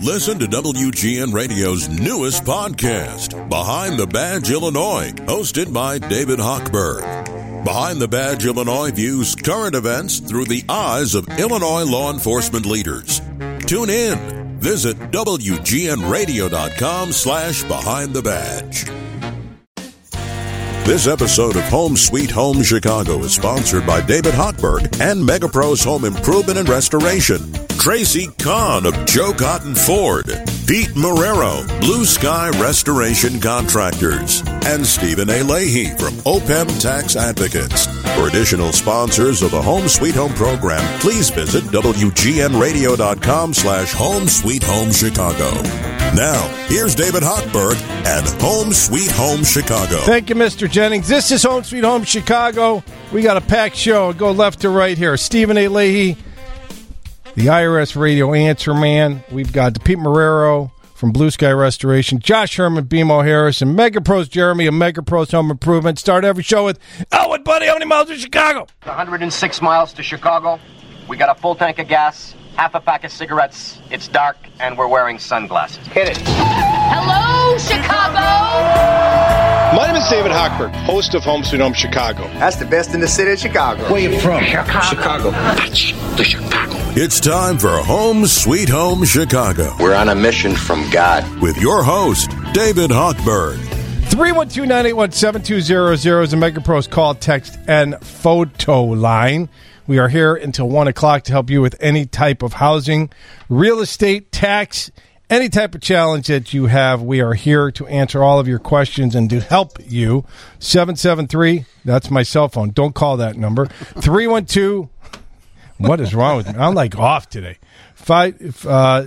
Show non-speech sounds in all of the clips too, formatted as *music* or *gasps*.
Listen to WGN Radio's newest podcast, Behind the Badge Illinois, hosted by David Hochberg. Behind the Badge Illinois views current events through the eyes of Illinois law enforcement leaders. Tune in. Visit WGNRadio.com slash Behind the Badge. This episode of Home Sweet Home Chicago is sponsored by David Hochberg and MegaPros Home Improvement and Restoration. Tracy Kahn of Joe Cotton Ford, Pete Marrero, Blue Sky Restoration Contractors, and Stephen A. Leahy from OPEM Tax Advocates. For additional sponsors of the Home Sweet Home program, please visit WGNRadio.com slash Home Sweet Home Chicago. Now, here's David Hochberg and Home Sweet Home Chicago. Thank you, Mr. Jennings. This is Home Sweet Home Chicago. We got a packed show. Go left to right here. Stephen A. Leahy, the IRS radio answer man. We've got Pete Marrero from Blue Sky Restoration, Josh Herman, BMO Harris, and Mega Pros Jeremy of Mega Pros Home Improvement. Start every show with, oh, what, buddy, how many miles to Chicago? 106 miles to Chicago. We got a full tank of gas, half a pack of cigarettes. It's dark, and we're wearing sunglasses. Hit it. Hello, Chicago! My name is David Hochberg, host of Home Sweet Home Chicago. That's the best in the city of Chicago. Where you from? Chicago. That's the Chicago. It's time for Home Sweet Home Chicago We're on a mission from God. with your host, David Hochberg. 312-981-7200 is a MegaPro's call, text, and photo line. We are here until 1 o'clock to help you with any type of housing, real estate, tax, any type of challenge that you have. We are here to answer all of your questions and to help you. 773, that's my cell phone. Don't call that number. 312 what is wrong with me? I'm like off today. Five uh,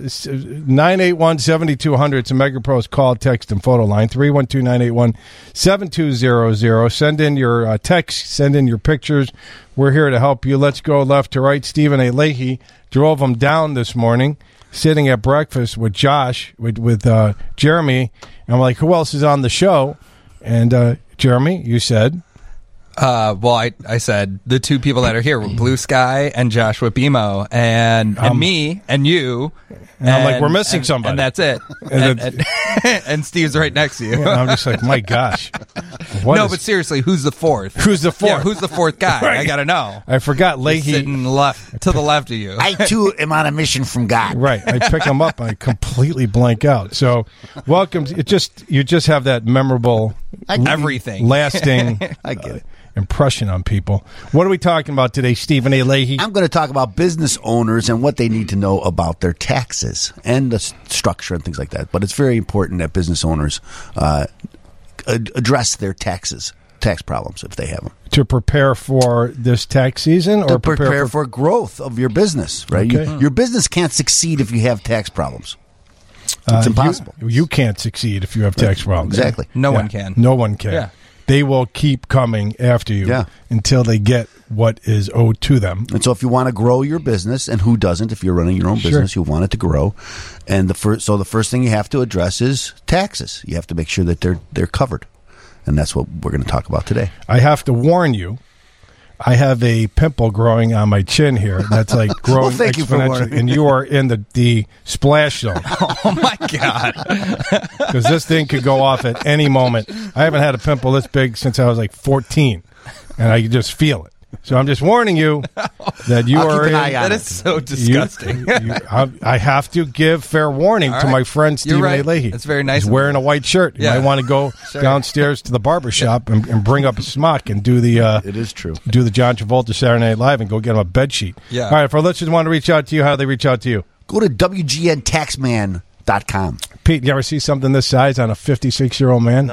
nine eight one seventy two hundred. It's a MegaPro's call, text, and photo line. Three one two nine eight one seven two zero zero. Send in your uh, text. Send in your pictures. We're here to help you. Let's go left to right. Stephen A. Leahy drove him down this morning, sitting at breakfast with Josh with with uh, Jeremy. And I'm like, who else is on the show? And uh, Jeremy, you said Uh, well, I, I said the two people that are here, were Blue Sky and Joshua BMO, and and Um, me and you. And I'm like, we're missing and- somebody. and that's it. *laughs* And And, and, *laughs* and Steve's right next to you. and I'm just like, my gosh. *laughs* What no, is- but seriously, who's the fourth? Who's the fourth? Yeah, who's the fourth guy? Right. I gotta know. I forgot Leahy. Sitting left to the left of you. I too am on a mission from God. Right, I pick him up. I completely blank out. So, welcome. It just you just have that memorable, Everything. lasting I get it. *laughs* impression on people. What are we talking about today, Stephen A. Leahy? I'm going to talk about business owners and what they need to know about their taxes and the structure and things like that. But it's very important that business owners uh, ad- address their taxes, tax problems if they have them. to prepare for this tax season, or to prepare, for, growth of your business, right? You- your business can't succeed if you have tax problems. Uh, It's you- impossible. You, can't succeed if you have tax problems. Exactly. no Yeah. one can. No one can. Yeah. They will keep coming after you Yeah. until they get what is owed to them. And so, if you want to grow your business, and who doesn't? If you're running your own Sure. business, you want it to grow. And the first, so the first thing you have to address is taxes. You have to make sure that they're they're covered, and that's what we're going to talk about today. I have to warn you. I have a pimple growing on my chin here. That's like *laughs* growing thank you for exponentially, warning and you are in the, the splash zone *laughs* Oh my god! *laughs* because this thing could go off at any moment. I haven't had a pimple this big since I was like 14, and I can just feel it. So I'm just warning you *laughs* that you I'll are keep an in. eye on That it. is so disgusting. you- I, I have to give fair warning All to right. my friend You're Stephen A. Leahy. That's very nice He's of wearing a white shirt. You Yeah. might want to go *laughs* Sure. downstairs to the barber shop and, and bring up a smock and do the. Uh, It is true. do the John Travolta Saturday Night Live and go get him a bed sheet. Yeah. All right. If our listeners want to reach out to you, how do they reach out to you? Go to WGNTaxman.com. Pete, you ever see something this size on a 56 year old man?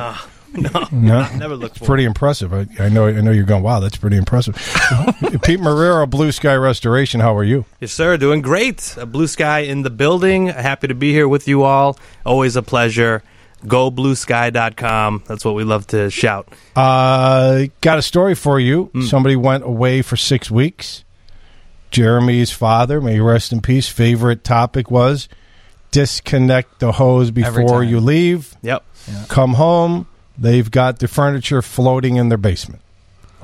No, *laughs* no, No? never looked for. Pretty impressive. I, I know. I know you're going. Wow, that's pretty impressive. *laughs* Pete Marrero, Blue Sky Restoration. How are you? Yes, sir. Doing great. A blue sky in the building. Happy to be here with you all. Always a pleasure. GoBlueSky.com. That's what we love to shout. Uh, got a story for you. Hmm. Somebody went away for six weeks. Jeremy's father, may he rest in peace. Favorite topic was disconnect the hose before you leave. Yep. Come home. They've got the furniture floating in their basement.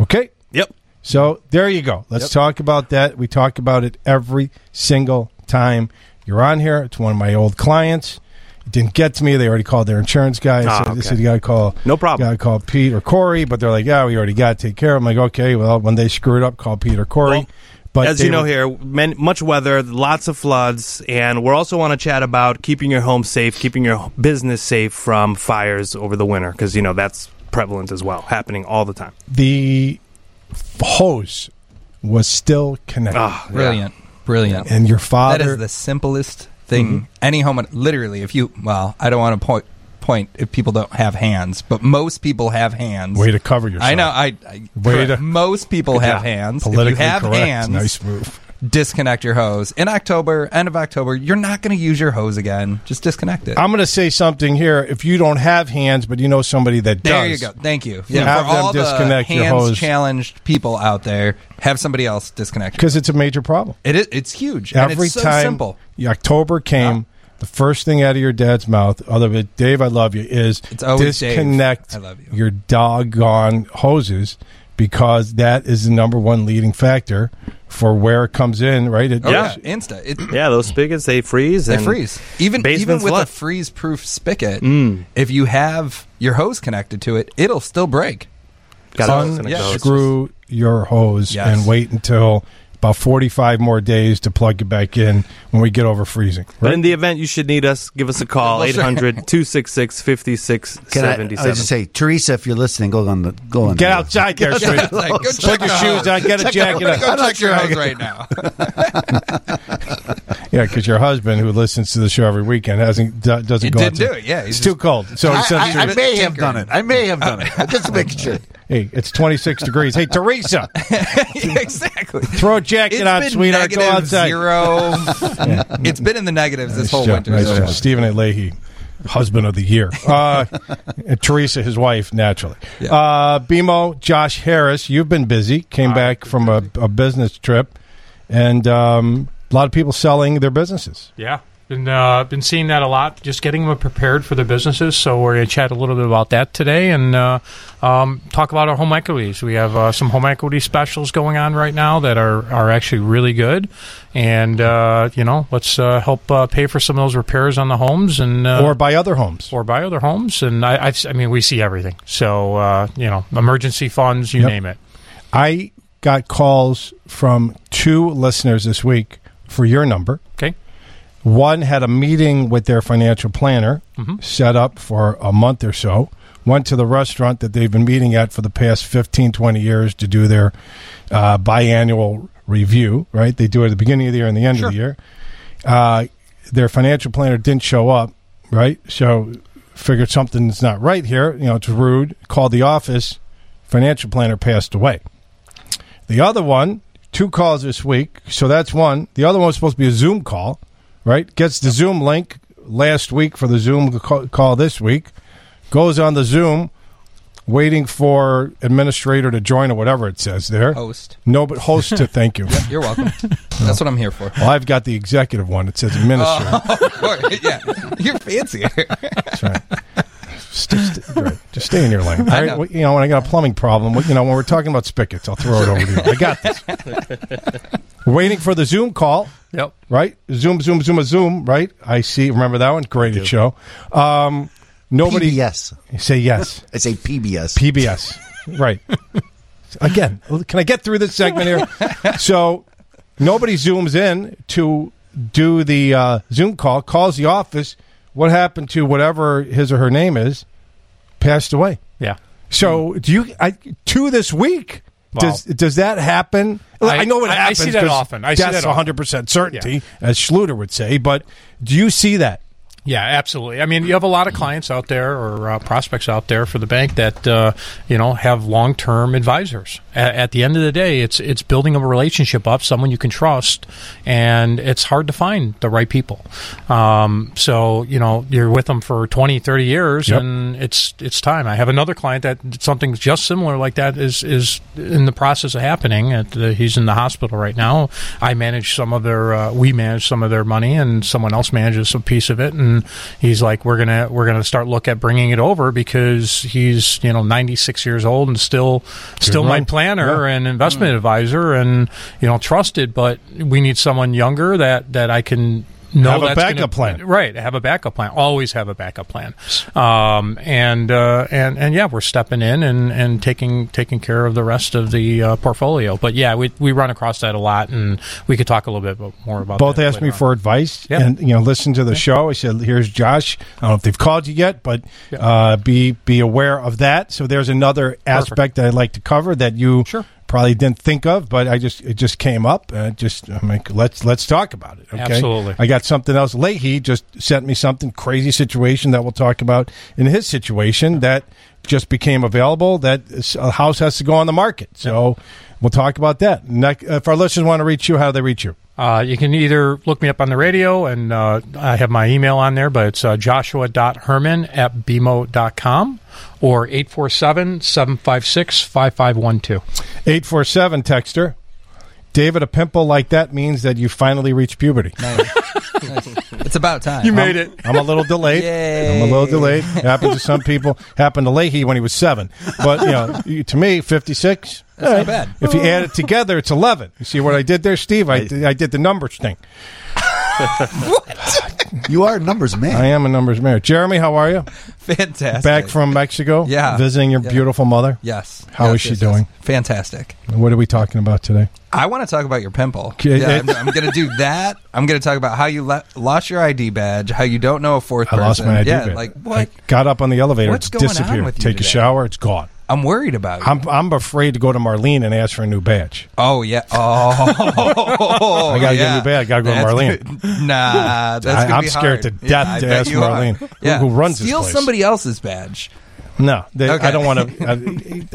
Okay. Yep. So there you go. Let's Yep. talk about that. We talk about it every single time You're on here. It's one of my old clients. It didn't get to me. They already called their insurance guy. Ah, They okay. said you got to call. No problem. Got to call Pete or Corey. But they're like, yeah, we already got to take care of. them. I'm like, okay. Well, when they screw it up, call Pete or Corey. Well, but As you know were- here, man, much weather, lots of floods, and we're also want to chat about keeping your home safe, keeping your business safe from fires over the winter, because you know that's prevalent as well, happening all the time. the hose was still connected, Ah, Brilliant. Brilliant. and your father—that is the simplest thing. Any home, literally, if you, well, I don't want to point point if people don't have hands, but most people have hands. way to cover yourself. I know. I, I Way to- most people have hands. Politically if you have correct. hands, Nice move. disconnect your hose in October, end of October. You're not going to use your hose again. Just disconnect it. I'm going to say something here. If you don't have hands, but you know somebody that there does, you go. Thank you. Yeah. For Have them all the disconnect your hose. challenged people out there, have somebody else disconnect. because it's a major problem. It is. It's huge. and Every it's so time simple. October came, the first thing out of your dad's mouth, other than Dave, I love you, is It's always Dave. disconnect I love you. your doggone hoses because that is the number one leading factor for where it comes in. Right? It, Oh, Yeah. yeah. Insta. It, Yeah, those spigots they freeze. They and freeze. Even even with flood. a freeze-proof spigot, Mm. if you have your hose connected to it, it'll still break. Gotta disconnect those. your hose Yes. and wait until about 45 more days to plug it back in when we get over freezing. But Right? in the event you should need us, give us a call, Well, 800 *laughs* 266 Can I, I 5677. was just say, Teresa, if you're listening, go on the go on. Get the- outside there, Like, *laughs* go Put check your shoes hose. on, get a jacket on. Go check your hose right now. *laughs* Yeah, because your husband, who listens to the show every weekend, hasn't doesn't He go didn't out to- do it, yeah, he's it's too cold. So he I, sends I, I you- may have done it. I may have done it. Just to make sure. Hey, it's 26 degrees. Hey, Teresa, *laughs* exactly. throw a jacket It's on, been sweetheart. Go outside. zero. *laughs* It's been in the negatives this whole job, winter. nice so Stephen A. Leahy, husband of the year. *laughs* Uh, and Teresa, his wife, naturally. Yeah. Uh, BMO, Josh Harris, you've been busy. Came back from a, a business trip, and um, a lot of people selling their businesses. Yeah. Been, uh, been seeing that a lot, just getting them prepared for their businesses. So we're going to chat a little bit about that today and uh, um, talk about our home equities. We have uh, some home equity specials going on right now that are, are actually really good. And, uh, you know, let's uh, help uh, pay for some of those repairs on the homes and uh, or buy other homes. or buy other homes. And I, I've, I mean, we see everything. So, uh, you know, emergency funds, you Yep. name it. I got calls from two listeners this week for your number. Okay. One had a meeting with their financial planner set up for a month or so. Went to the restaurant that they've been meeting at for the past 15, 20 years to do their uh, biannual review, right? They do it at the beginning of the year and the end of the year. Uh, their financial planner didn't show up, right? So figured something's not right here. You know, it's rude. Called the office. Financial planner passed away. The other one, two calls this week. So that's one. The other one was supposed to be a Zoom call, right? Gets the Zoom link last week for the Zoom call this week. Goes on the Zoom, waiting for administrator to join or whatever it says there. Host. No, but host to *laughs* thank you. You're welcome. *laughs* That's what I'm here for. Well, I've got the executive one. It says administrator. *laughs* Oh, yeah, you're fancier. That's right. Just, just- *laughs* right. Just stay in your lane. All I know. Well, You know, when I got a plumbing problem, you know, when we're talking about spigots, I'll throw it over to you. I got this. *laughs* Waiting for the Zoom call. Yep. Right? Zoom, zoom, zoom, a zoom. Right? I see. Remember that one? Great show. Um, nobody. PBS. Say yes. *laughs* I say PBS. PBS. right. Again, can I get through this segment here? so nobody zooms in to do the uh, Zoom call, calls the office. What happened to whatever his or her name is? Passed away. Yeah. So do you? I, two this week. Does does that happen? I, I- know it I- I happens. see that often. I see that 100 percent certainty, as Schluter would say. But do you see that? Yeah, absolutely. I mean, you have a lot of clients out there or uh, prospects out there for the bank that uh, you know have long-term advisors. At, at the end of the day, it's it's building a relationship up, someone you can trust, and it's hard to find the right people. Um, so you know, you're with them for 20, 30 years, Yep. and it's it's time. I have another client that something just similar like that is is in the process of happening. At the, he's in the hospital right now. I manage some of their, uh, we manage some of their money, and someone else manages a piece of it. And he's like, we're gonna we're gonna start look at bringing it over because he's you know 96 years old and still still my planner Yeah. and investment hmm. advisor and you know trusted, but we need someone younger that that I can know Have a backup gonna- plan. right? Have a backup plan. Always have a backup plan. Um, and uh, and and yeah, we're stepping in and, and taking taking care of the rest of the uh, portfolio. But yeah, we we run across that a lot, and we could talk a little bit more about. Both asked me on. for advice Yeah. and you know listen to the show. I said, "Here's Josh. I don't know if they've called you yet, but uh, be be aware of that." So there's another aspect that I'd like to cover that you Sure. Probably didn't think of, but I just it just came up. Uh, just I'm like, let's let's talk about it. Okay? Absolutely. I got something else. Leahy just sent me something crazy situation that we'll talk about in his situation that just became available. That a house has to go on the market. So we'll talk about that. If our listeners want to reach you, how do they reach you? Uh, you can either look me up on the radio, and uh, I have my email on there, but it's uh, joshua.herman at bmo.com or 847 756 5512. 847 texter. David, a pimple like that means that you finally reached puberty. It's about time. You made it. I'm a little delayed. Yay. I'm a little delayed. Happened to some people. Happened to Leahy when he was seven. But, you know, to me, 56. That's all not eh, bad. If you add it together, it's 11. You see what I did there, Steve? I, I did the numbers thing. You are a numbers man. I am a numbers man. Jeremy, how are you? Fantastic. Back from Mexico? Yeah. Visiting your Yeah. beautiful mother? Yes. How Yes, is she yes, yes. doing? Fantastic. What are we talking about today? I want to talk about your pimple. Okay, Yeah, I'm, I'm going to do that. I'm going to talk about how you le- lost your ID badge, how you don't know a fourth I person. lost my ID Yeah, badge. like I what? got up on the elevator. What's it's going on disappeared. with you Take a shower. It's gone. I'm worried about you. I'm, I'm afraid to go to Marlene and ask for a new badge. oh yeah. Oh, *laughs* I gotta get a new badge. I Gotta go to Marlene. good. Nah, that's I, I'm be scared hard. to death I to ask. Marlene, who- Yeah. who runs this Steal place. somebody else's badge. No, they, Okay. I don't want to. *laughs* I,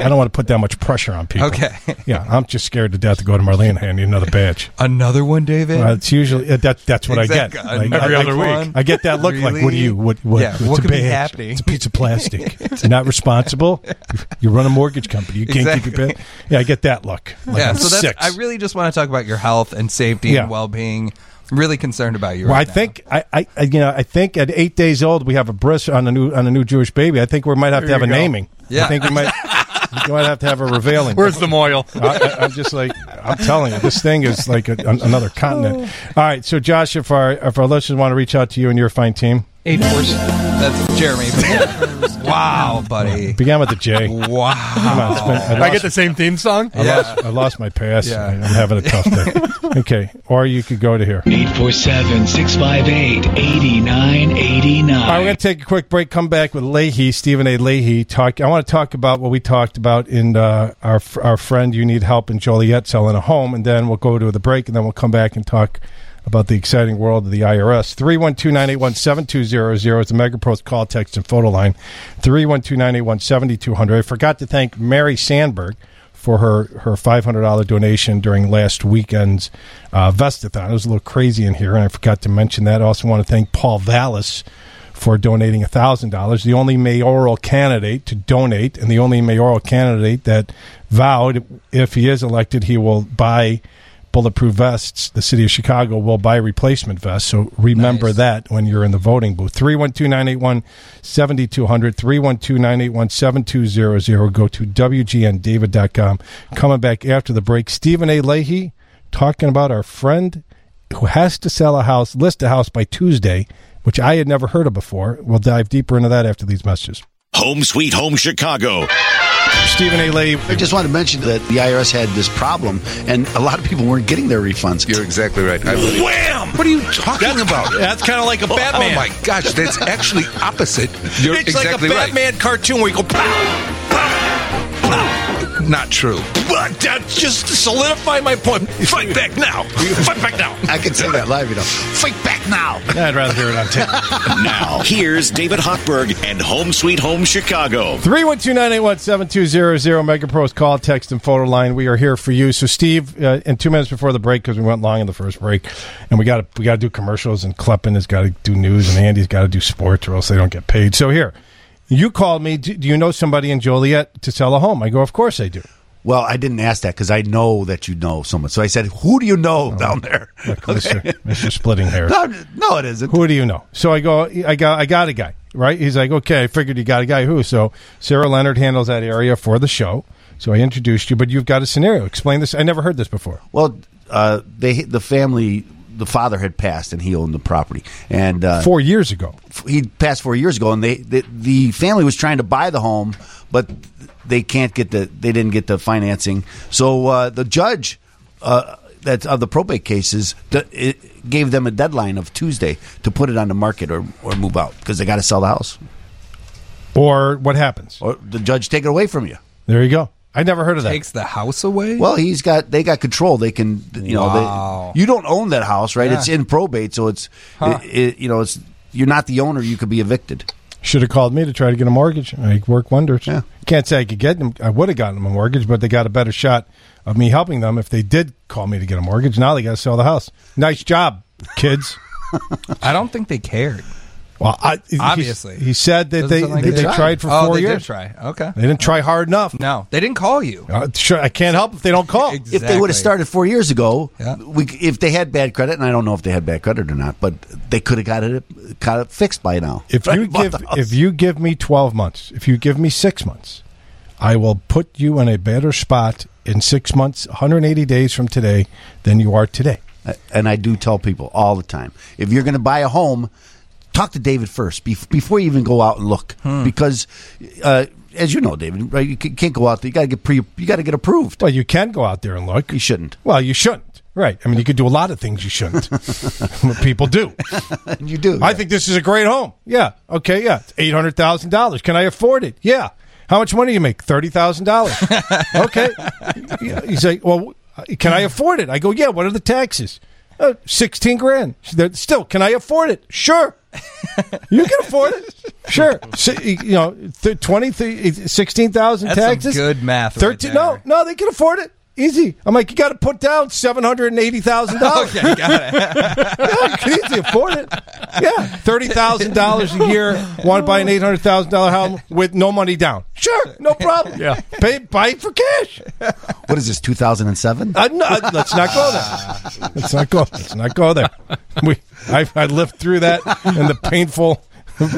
I don't want to put that much pressure on people. Okay. Yeah, I'm just scared to death to go to Marlene and hand you another badge. Another one, David. Uh, it's usually uh, that. That's what Exactly. I get. Every I, other I, week. I get that look like, what are Really? you? What? what Yeah, it's what a could be happening? It's a piece of plastic. *laughs* You're not responsible. You run a mortgage company. You can't keep your badge. Yeah, I get that look. Like yeah, I'm so that's. six. I really just want to talk about your health and safety Yeah. and well-being. Really concerned about you. Well, right I think I, I, I, you know, I think at eight days old we have a bris on a new on a new Jewish baby. I think we might have to have a go. naming. Yeah. I think we might. *laughs* we might have to have a revealing. Where's the mohel? I, I, I'm just like I'm telling you, this thing is like a, an, another continent. Oh. All right, so Josh, if our if our listeners want to reach out to you and your fine team, Eight four That's Jeremy. *laughs* wow, buddy. began with the J. Wow. on, been, I, I get the same theme song. I, Yeah. lost, I lost my pass. Yeah. I'm having a tough day. *laughs* Okay, or you could go to here. 847 658 8989. All right, we're going to take a quick break. Come back with Leahy, Stephen A. Leahy. Talk. I want to talk about what we talked about in uh, our our friend. You need help in Joliet selling a home, and then we'll go to the break, and then we'll come back and talk about the exciting world of the IRS. Three one two nine eight one seven two zero zero is the MegaPros call, text, and photo line. Three one two nine eight one seventy two hundred. I forgot to thank Mary Sandberg for her her five hundred dollar donation during last weekend's uh, Vestathon. It was a little crazy in here, and I forgot to mention that. I also want to thank Paul Vallas for donating thousand dollars. The only mayoral candidate to donate, and the only mayoral candidate that vowed if he is elected, he will buy bulletproof vests. The city of Chicago will buy replacement vests. So remember Nice. that when you're in the voting booth. 312 981 7200. 312 981 7200. Go to WGNDavid.com. Coming back after the break, Stephen A. Leahy talking about our friend who has to sell a house, list a house by Tuesday, which I had never heard of before. We'll dive deeper into that after these messages. Home Sweet Home Chicago. Stephen A. Leahy. I just wanted to mention that the IRS had this problem, and a lot of people weren't getting their refunds. You're exactly right. I believe. Wham! What are you talking about? That's kind of like a Oh, oh Batman. Oh my gosh, that's actually opposite. You're it's exactly like a right. Batman cartoon where you go pow, pow, pow. Not true. But that just to solidify my point. Fight back now. Fight back now. I can say that live, you know. Fight back now. I'd rather hear it on tape. *laughs* Now, here's David Hochberg and Home Sweet Home Chicago. 312-981-7200 Mega Pros call, text, and photo line. We are here for you. So, Steve, uh, in two minutes before the break, because we went long in the first break, and we got to we got to do commercials, and Kleppen has got to do news, and Andy's got to do sports, or else they don't get paid. So here, you called me. Do, do you know somebody in Joliet to sell a home? I go, of course I do. Well, I didn't ask that because I know that you know someone. So I said, "Who do you know down there?" Look, Mr. Mr. Splitting Hairs. No, no, it isn't. Who do you know? So I go, I got, I got a guy, right? He's like, okay, I figured you got a guy who. So Sarah Leonard handles that area for the show. So I introduced you, but you've got a scenario. Explain this. I never heard this before. Well, uh, they the family the father had passed and he owned the property. And uh, Four years ago. he passed four years ago, and they the, the family was trying to buy the home, but they can't get the they didn't get the financing. So uh, the judge uh, that of the probate cases it gave them a deadline of Tuesday to put it on the market or, or move out because they got to sell the house. Or what happens? Or the judge take it away from you. There you go. I never heard of that. Takes the house away. Well, he's got they got control. They can you know Wow. they, you don't own that house, right? Yeah. It's in probate, so it's Huh. it, it, you know it's you're not the owner. You could be evicted. Should have called me to try to get a mortgage. I work wonders. Yeah. Can't say I could get them. I would have gotten them a mortgage, but they got a better shot of me helping them if they did call me to get a mortgage. Now they got to sell the house. Nice job, kids. *laughs* I don't think they cared. Well, I, Obviously. he, said that Doesn't they like they they tried. tried for Oh, four they did years. try. Okay. they didn't try hard enough. No, they didn't call you. Uh, sure, I can't help if they don't call. If they would have started four years ago, Yeah. we, if they had bad credit, and I don't know if they had bad credit or not, but they could have got it got it fixed by now. If Right? you give if you give me twelve months, if you give me six months, I will put you in a better spot in six months, 180 days from today, than you are today. and I do tell people all the time, if you're going to buy a home, talk to David first bef- before you even go out and look, Hmm. because uh, as you know, David, right? You ca- can't go out there. You got to get pre. You got to get approved. Well, you can go out there and look. You shouldn't. Well, you shouldn't. Right. I mean, you could do a lot of things you shouldn't. *laughs* People do. *laughs* you do. I think this is a great home. Yeah. Okay. Yeah. It's eight hundred thousand dollars. Can I afford it? Yeah. How much money do you make? Thirty thousand dollars. *laughs* Okay. You say, well, can I afford it? I go, yeah. What are the taxes? Uh, Sixteen grand. Still, can I afford it? Sure. You can afford it. *laughs* Sure. Si- you know, th- 20, th- 16,000 That's some taxes. good math right 13 No, no, they can afford it. Easy. I'm like, you got to put down $780,000. *laughs* Okay, got it. *laughs* yeah, you can easily afford it. Yeah, thirty thousand dollars a *laughs* year. Want to buy an eight hundred thousand dollar home with no money down? Sure, no problem. Yeah, pay buy it for cash. What is this? Two thousand and seven. Uh, no, uh, let's not go there. Let's not go. Let's not go there. We, I, I lived through that and the painful,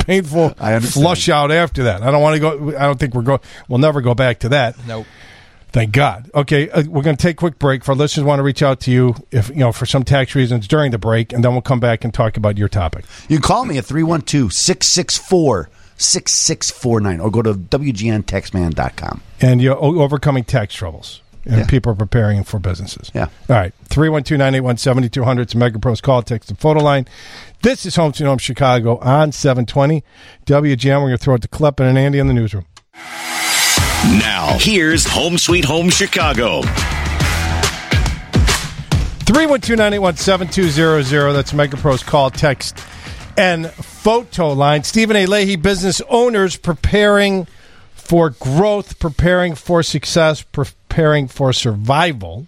painful I flush out after that. I don't want to go. I don't think we're going. We'll never go back to that. Nope. Thank God. Okay, uh, we're going to take a quick break. For our listeners, want to reach out to you if you know for some tax reasons during the break, and then we'll come back and talk about your topic. You can call me at 312-664-6649 or go to wgntaxman.com. and you're overcoming tax troubles. And Yeah. people are preparing for businesses. Yeah. All right. 312 981 7200. It's MegaPros call, text, and photo line. This is Home to Home Chicago on 720. WGN. We're going to throw it to Kleppen and Andy in the newsroom. Now, here's Home Sweet Home Chicago. 312 981 7200. That's MegaPros call, text, and photo line. Stephen A. Leahy, business owners preparing for growth, preparing for success, preparing for survival.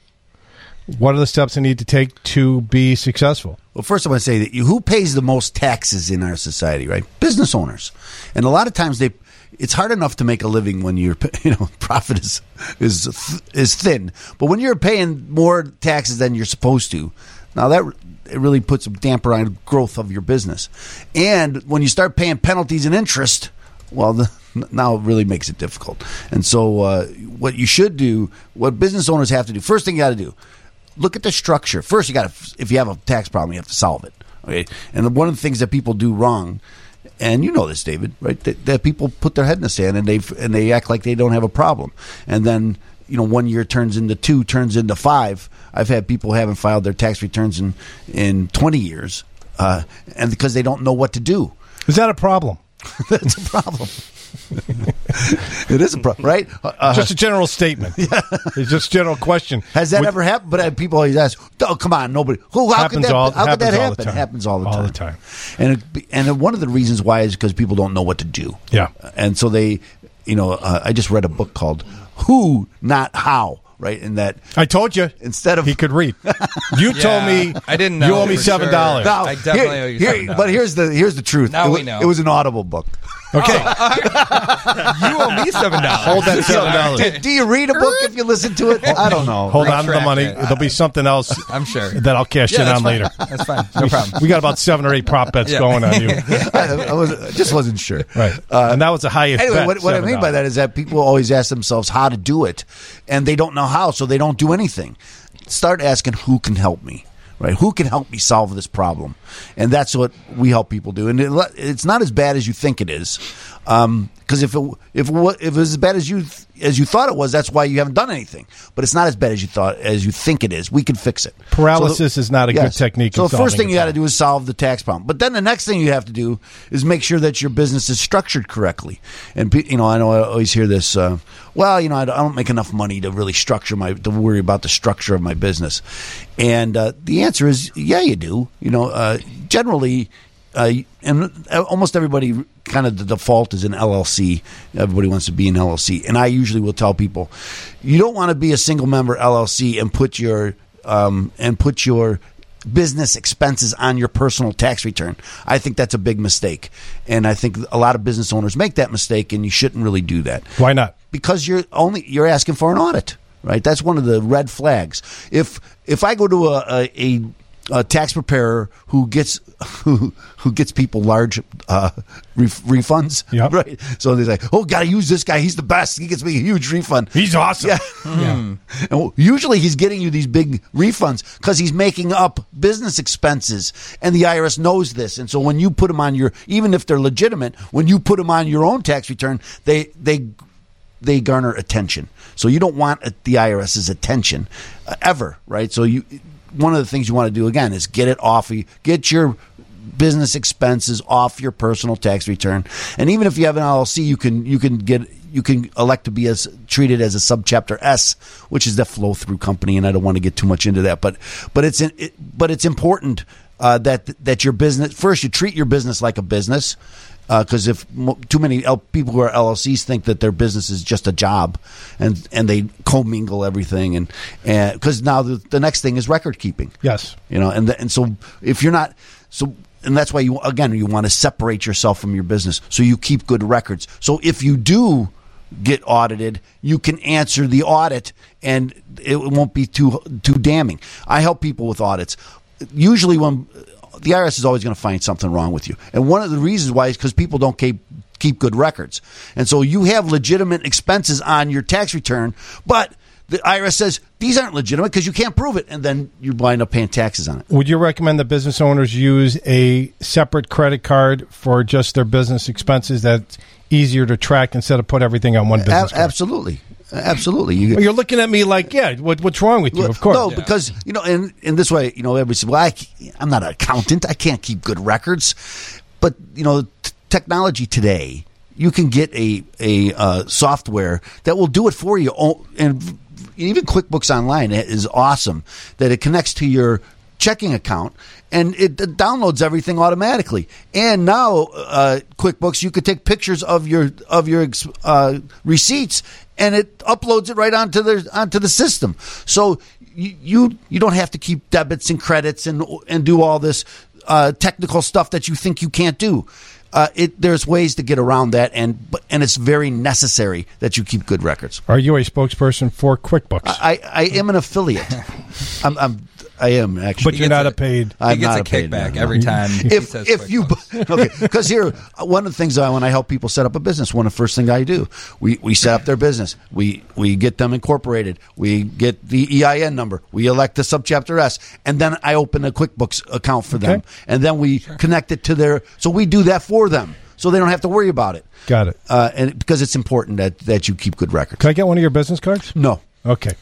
What are the steps they need to take to be successful? Well, first I want to say that you, who pays the most taxes in our society, right? Business owners, and a lot of times they. It's hard enough to make a living when your *laughs* you know profit is is is thin, but when you're paying more taxes than you're supposed to, now that it really puts a damper on growth of your business. And when you start paying penalties and interest, well, the, now it really makes it difficult. And so, uh, what you should do, what business owners have to do, first thing you got to do, look at the structure. First, you got to, if you have a tax problem, you have to solve it. Okay, and one of the things that people do wrong, and you know this, David, right? That, that people put their head in the sand and they and they act like they don't have a problem, and then you know one year turns into two, turns into five. I've had people haven't filed their tax returns in in twenty years, uh, and because they don't know what to do. Is that a problem? *laughs* That's a problem. *laughs* it is a problem, right? Uh, just a general statement. *laughs* It's just a general question. Has that With- ever happened? But uh, people always ask, "Oh, come on, nobody. Who? How could that? all- how could that happens all the happen? time. Happens all the All time. the time. And it, and one of the reasons why is because people don't know what to do. Yeah. And so they, you know, uh, I just read a book called "Who, Not How." Right, in that I told you instead of he could read. *laughs* You told me I didn't know you owe me seven dollars. sure. Now, I definitely here- owe you $7. But here's the here's the truth. Now it, we know. it was an Audible book. Okay, *laughs* you owe me seven dollars. hold that seven dollars. Do, do you read a book if you listen to it? I don't know. Hold on to the money. it. There'll be something else. *laughs* I'm sure. that I'll cash Yeah, in on fine. later. That's fine. No problem. We got about seven or eight prop bets Yeah. going on you. I, I was, I just wasn't sure. Right, uh, and that was the highest. Anyway, bet, what, what I mean by that is that people always ask themselves how to do it, and they don't know how, so they don't do anything. Start asking who can help me. right? Who can help me solve this problem? And that's what we help people do. And it, it's not as bad as you think it is. Because if it if if it was as bad as you as you thought it was, that's why you haven't done anything. But it's not as bad as you thought as you think it is. We can fix it. Paralysis So is not a good technique So the first thing you got to do is solve the tax problem. But then the next thing you have to do is make sure that your business is structured correctly. And you know, I know I always hear this. Uh, well, you know, I don't- I don't make enough money to really structure my to worry about the structure of my business. And uh, the answer is, yeah, you do. You know, uh, generally. Uh, and almost everybody kind of the default is an LLC. Everybody wants to be an LLC, and I usually will tell people, you don't want to be a single member LLC and put your um, and put your business expenses on your personal tax return. I think that's a big mistake, and I think a lot of business owners make that mistake, and you shouldn't really do that. Why not? Because you're only you're asking for an audit, right? That's one of the red flags. If if I go to a a, a, a tax preparer who gets who *laughs* who gets people large uh, ref- refunds, *laughs* right? So they say, "Oh, got to use this guy. He's the best. He gets me a huge refund. He's awesome." Yeah. *laughs* And usually he's getting you these big refunds because he's making up business expenses, and the IRS knows this. And so when you put them on your, even if they're legitimate, when you put them on your own tax return, they they they garner attention. So you don't want the IRS's attention uh, ever, right? So you one of the things you want to do again is get it off of you, get your business expenses off your personal tax return. And even if you have an LLC, you can you can get you can elect to be as treated as a subchapter S, which is the flow through company. And I don't want to get too much into that, but but it's in, it, but it's important uh, that that your business first you treat your business like a business. Uh, because if mo- too many L- people who are LLCs think that their business is just a job, and and they commingle everything, and and because now the, the next thing is record keeping. Yes. You know, and the, and so if you're not so and that's why you again you want to separate yourself from your business so you keep good records. So if you do get audited, you can answer the audit and it won't be too too damning. I help people with audits. Usually when the IRS is always going to find something wrong with you. And one of the reasons why is because people don't keep keep good records. And so you have legitimate expenses on your tax return, but the IRS says these aren't legitimate because you can't prove it, and then you wind up paying taxes on it. Would you recommend that business owners use a separate credit card for just their business expenses that's easier to track instead of put everything on one business A- absolutely, absolutely. You, Well, you're looking at me like, yeah, what, what's wrong with you? Of course. No, because you know, in in this way, you know, everybody says, "Well, I, I'm not an accountant. I can't keep good records." But you know, t- technology today, you can get a a uh, software that will do it for you, Oh, and even QuickBooks Online is awesome. That it connects to your checking account and it, downloads everything automatically. And now, uh, QuickBooks, you could take pictures of your of your uh, receipts and it uploads it right onto the onto the system. So you you, you don't have to keep debits and credits and and do all this uh, technical stuff that you think you can't do. Uh, it there's ways to get around that, and but- and it's very necessary that you keep good records. Are you a spokesperson for QuickBooks? I, I am an affiliate. *laughs* I'm, I'm I am actually, But you're not a paid- I'm He gets not a paid kickback member. every time he If says if you okay, because here one of the things I when I help people set up a business, one of the first things I do, we we set up their business, we we get them incorporated, we get the EIN number, we elect the subchapter S, and then I open a QuickBooks account for them, and then we connect it to their. So we do that for them, so they don't have to worry about it. Got it. Uh, and because it's important that that you keep good records. Can I get one of your business cards? No. Okay.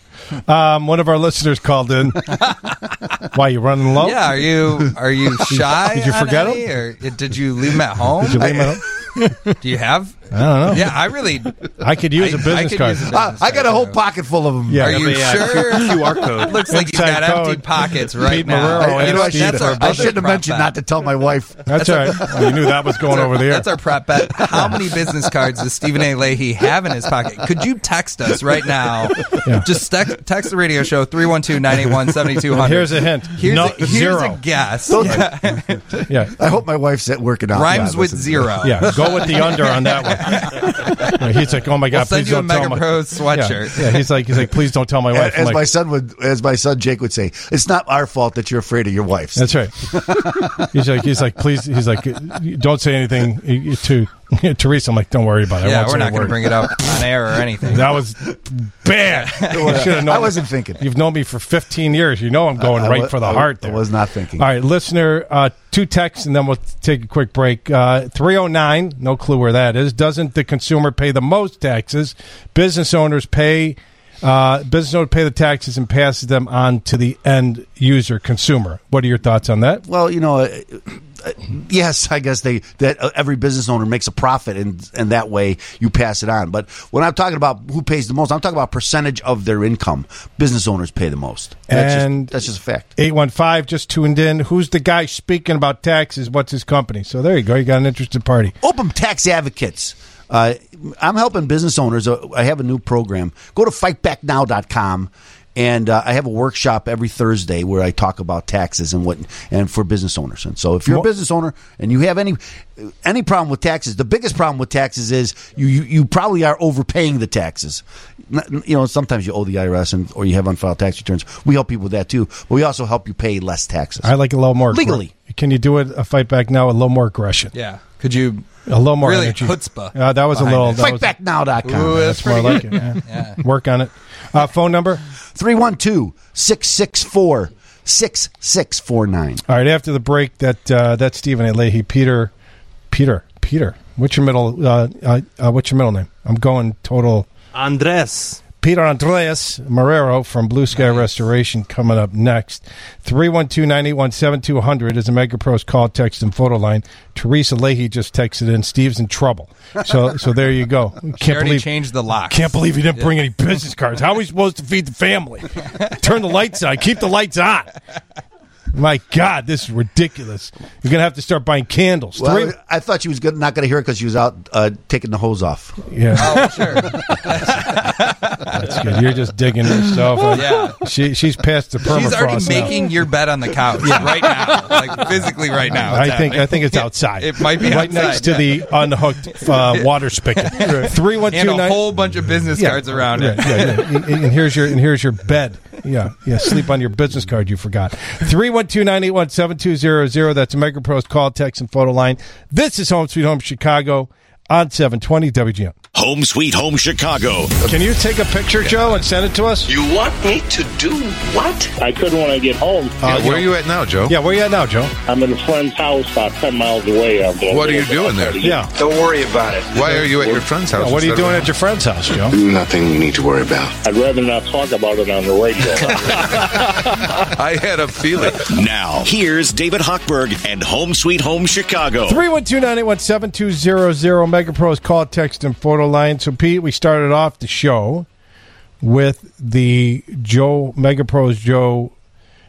Um, one of our listeners called in. *laughs* Why you running low? Yeah, are you are you *laughs* shy? Did you forget any, him? or did you leave him at home? Did you leave him at home? *laughs* Do you have? I don't know. Yeah, I really. I could use a I- I business could card. use a Uh, business I got a card, whole too. pocket full of them. Yeah. Are you Yeah, sure? QR code. Looks like you've Inside got empty code. pockets right Pete now. Marrero, you know, I, Steve, should, our I other shouldn't have prop mentioned bet. not to tell my wife. That's all right. Well, you knew that was going over the air. That's our prep bet. How many business cards does Stephen A. Leahy have in his pocket? Could you text us right now? Yeah. Just text, text the radio show 312 981 7200. Here's a hint. Here's, No, a, here's zero. a guess. Don't- Yeah. *laughs* yeah. I hope my wife's at working out. Rhymes Yeah, with zero. Yeah, go with the under on that one. *laughs* He's like, oh my god, We'll please don't tell Mega my Pro Yeah, sweatshirt. Yeah, he's like, he's like, please don't tell my wife. I'm As like, my son would, as my son Jake would say, it's not our fault that you're afraid of your wife's. That's right. *laughs* he's like, he's like, please, he's like, don't say anything to *laughs* Teresa, I'm like, don't worry about it. Yeah, we're not going to bring it up *laughs* on air or anything. That was bad. *laughs* You known. I wasn't thinking. You've known me for 15 years. You know I'm going I right wa- for the I wa- heart I was not thinking. All right, listener, uh, two texts, and then we'll take a quick break. Uh, 309, no clue where that is. Doesn't the consumer pay the most taxes? Business owners pay. Uh, business owner pay the taxes and passes them on to the end user consumer. What are your thoughts on that? Well, you know, yes, I guess they that uh, every business owner makes a profit, and and that way you pass it on. But when I'm talking about who pays the most, I'm talking about percentage of their income. Business owners pay the most. That's and just, that's just a fact. 815 just tuned in. Who's the guy speaking about taxes? What's his company? So there you go. You got an interested party. Open Tax Advocates. Uh, I'm helping business owners. Uh, I have a new program. Go to fightbacknow.com. And uh, I have a workshop every Thursday where I talk about taxes and what and for business owners. And so, if you're a business owner and you have any any problem with taxes, the biggest problem with taxes is you you, you probably are overpaying the taxes. You know, sometimes you owe the IRS and or you have unfiled tax returns. We help people with that too, but we also help you pay less taxes. I like a little more Legally. Can you do it? A fight back now? A little more aggression. Yeah. Could you A little more really energy. chutzpah Uh, that was a little. That was, Fightbacknow.com. Ooh, that's that's more pretty like it. Yeah. *laughs* Yeah. Work on it. Uh, phone number. 312 664 6649. All right. After the break, that uh, that's Stephen A. Leahy. Peter. Peter. Peter. What's your middle? Uh, uh, uh, what's your middle name? I'm going total. Andres. Peter Andreas Marrero from Blue Sky Restoration coming up next. 312-981-7200 is a MegaPro's call, text, and photo line. Teresa Leahy just texted in. Steve's in trouble. So so there you go. *laughs* Can't believe changed the lock. Can't believe he didn't bring any business cards. How are we supposed to feed the family? *laughs* Turn the lights on. Keep the lights on. My God, this is ridiculous. You're gonna have to start buying candles. Well, Three- I thought she was good, not going to hear it because she was out uh, taking the hose off. yeah, Oh, sure. *laughs* that's good. You're just digging yourself. Yeah. she she's past the permafrost She's already now. making your bed on the couch right now, like physically right now. I It's think I think it's outside. It might be right outside, next to the unhooked uh, *laughs* water spigot. *laughs* Three one two and a whole bunch of business cards around yeah, it. Yeah, yeah. And- and here's your and here's your bed. Yeah, yeah. Sleep on your business card you forgot. 312-981-7200. That's a Mega Pros call, text, and photo line. This is Home Sweet Home Chicago on 720 WGN. Home Sweet Home Chicago. Can you take a picture, Joe, and send it to us? You want me to do what? I couldn't when I get home. Uh, where are you at now, Joe? Yeah, where are you at now, Joe? I'm in a friend's house about 10 miles away. I'm going What are you doing there? Yeah. Don't worry about it. Why are you at your friend's house? what are you doing at your friend's house, Joe? Nothing you need to worry about. I'd rather not talk about it on the radio. *laughs* *laughs* I had a feeling. Now, here's David Hochberg and Home Sweet Home Chicago. 312-981-7200 Mega Pros call, text, and photo line. So, Pete, we started off the show with the Joe Mega Pros Joe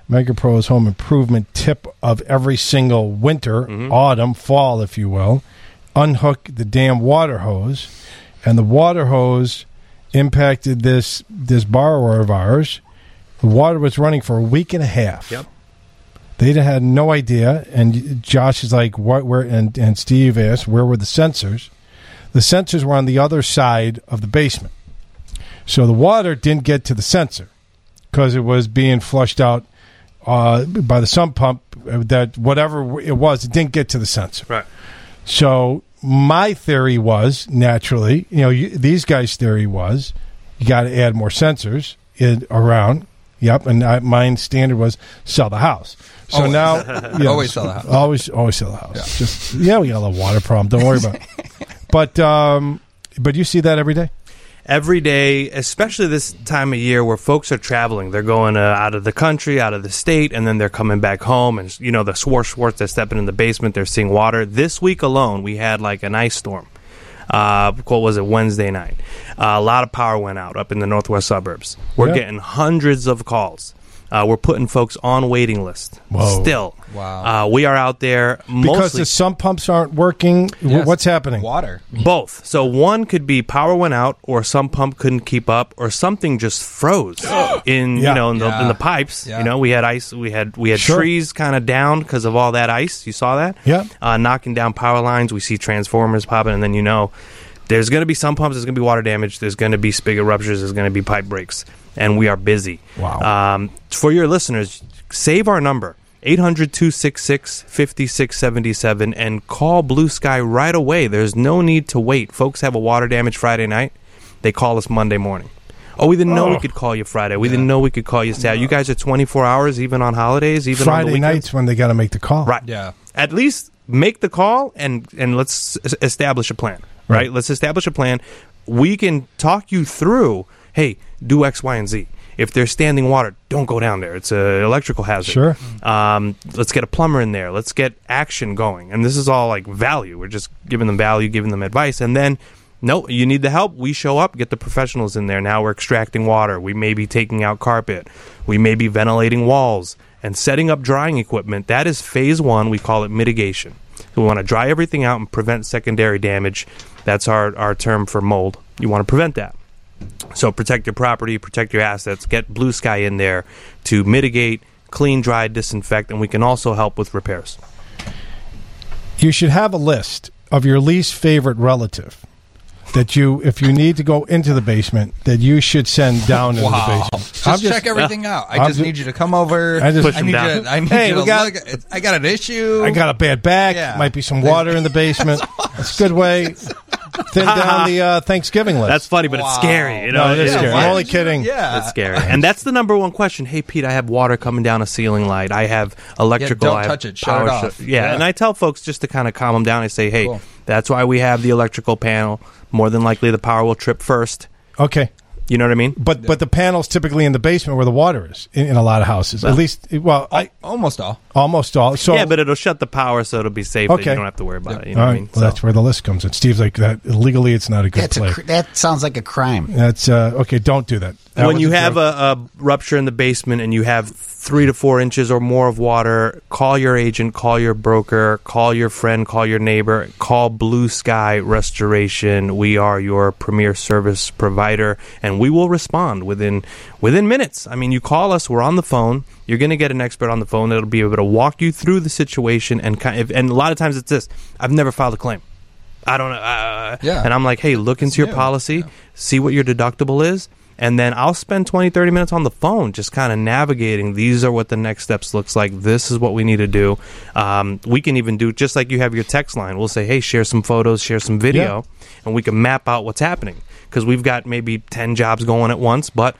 Mega Pros home improvement tip of every single winter, mm-hmm. autumn, fall, if you will. Unhook the damn water hose, and the water hose impacted this this borrower of ours. The water was running for a week and a half. Yep. They had no idea, and Josh is like, "What? Where?" And and Steve asked, "Where were the sensors?" The sensors were on the other side of the basement, so the water didn't get to the sensor because it was being flushed out uh, by the sump pump. uh, That whatever it was, it didn't get to the sensor. Right. So my theory was naturally, you know, you, these guys' theory was you got to add more sensors in, around. Yep, and I, mine standard was sell the house. So Always. now, *laughs* yeah, Always sell the house. Always, always sell the house. Just yeah, we got a little water problem. Don't worry about it. *laughs* But um, but you see that every day. every day, especially this time of year where folks are traveling. They're going uh, out of the country, out of the state, and then they're coming back home. And, you know, the Swartz Swartz, they're stepping in the basement, they're seeing water. This week alone, we had like an ice storm. Uh, what was it, Wednesday night? Uh, a lot of power went out up in the northwest suburbs. We're Yeah. getting hundreds of calls. Uh, we're putting folks on waiting list. Whoa. Still. Wow. Uh, we are out there Because mostly the sump pumps aren't working. Yes. What's happening? Water. both. So one could be power went out, or sump pump couldn't keep up, or something just froze *gasps* in Yeah. you know in the, Yeah. in the pipes. Yeah. You know, we had ice, we had we had Sure. trees kind of down because of all that ice. You saw that? Yeah. Uh, knocking down power lines. We see transformers popping, and then you know. There's going to be some pumps. There's going to be water damage. There's going to be spigot ruptures. There's going to be pipe breaks, and we are busy. Wow. Um, for your listeners, save our number 800 266 5677 and call Blue Sky right away. There's no need to wait. Folks have a water damage Friday night. They call us Monday morning. Oh, we didn't know we Oh. could call you Friday. We didn't know we could call you Saturday. You guys are 24 hours, even on holidays, even on the Friday nights when they got to make the call. Right. Yeah. At least make the call and and let's establish a plan. Right. Right. Let's establish a plan. We can talk you through. Hey, do X, Y, and Z. If there's standing water, don't go down there. It's an electrical hazard. Sure. Um, let's get a plumber in there. Let's get action going. And this is all like value. We're just giving them value, giving them advice, and then. No, you need the help. We show up, get the professionals in there. Now we're extracting water. We may be taking out carpet. We may be ventilating walls and setting up drying equipment. That is phase one. We call it mitigation. We want to dry everything out and prevent secondary damage. That's our, our term for mold. You want to prevent that. So protect your property, protect your assets, get Blue Sky in there to mitigate, clean, dry, disinfect, and we can also help with repairs. You should have a list of your least favorite relative that you, if you need to go into the basement, that you should send down into Wow. the basement. Just, I'm check everything out. I I'm just ju- need you to come over. I just- Push I need down. you. To, I need Hey, you to got- look. I got an issue. I got a bad back. Yeah. Might be some water in the basement. *laughs* It's a good way. Thin down the uh, Thanksgiving list. That's funny, but it's scary. You know, No, it is Yeah, scary. why I'm only kidding. Yeah. It's scary. And that's the number one question. Hey, Pete, I have water coming down a ceiling light. I have electrical. don't I touch it. Shut it power off. Yeah. Yeah. And I tell folks just to kind of calm them down. I say, hey, Cool. that's why we have the electrical panel. More than likely, the power will trip first. Okay. You know what I mean? But but the panel's typically in the basement where the water is in, in a lot of houses. At least, well, I, almost all. almost all. So yeah, but it'll shut the power, so it'll be safe. that Okay. you don't have to worry about it. You know all what right, I mean? well, that's where the list comes in. Steve's like that. Legally, it's not a good That's play. a, cr- that sounds like a crime. That's uh, okay. Don't do that. That when you have a, a rupture in the basement and you have three to four inches or more of water, call your agent, call your broker, call your friend, call your neighbor, call Blue Sky Restoration. We are your premier service provider, and we will respond within within minutes. I mean, you call us, we're on the phone. You're going to get an expert on the phone that'll be able to walk you through the situation, and kind of, and a lot of times it's this: I've never filed a claim. I don't know. Uh, Yeah. And I'm like, hey, look into your new. policy, see what your deductible is, and then I'll spend 20, 30 minutes on the phone just kind of navigating. These are what the next steps looks like. This is what we need to do. Um, we can even do, just like you have your text line, we'll say, hey, share some photos, share some video, and we can map out what's happening. Because we've got maybe 10 jobs going at once, but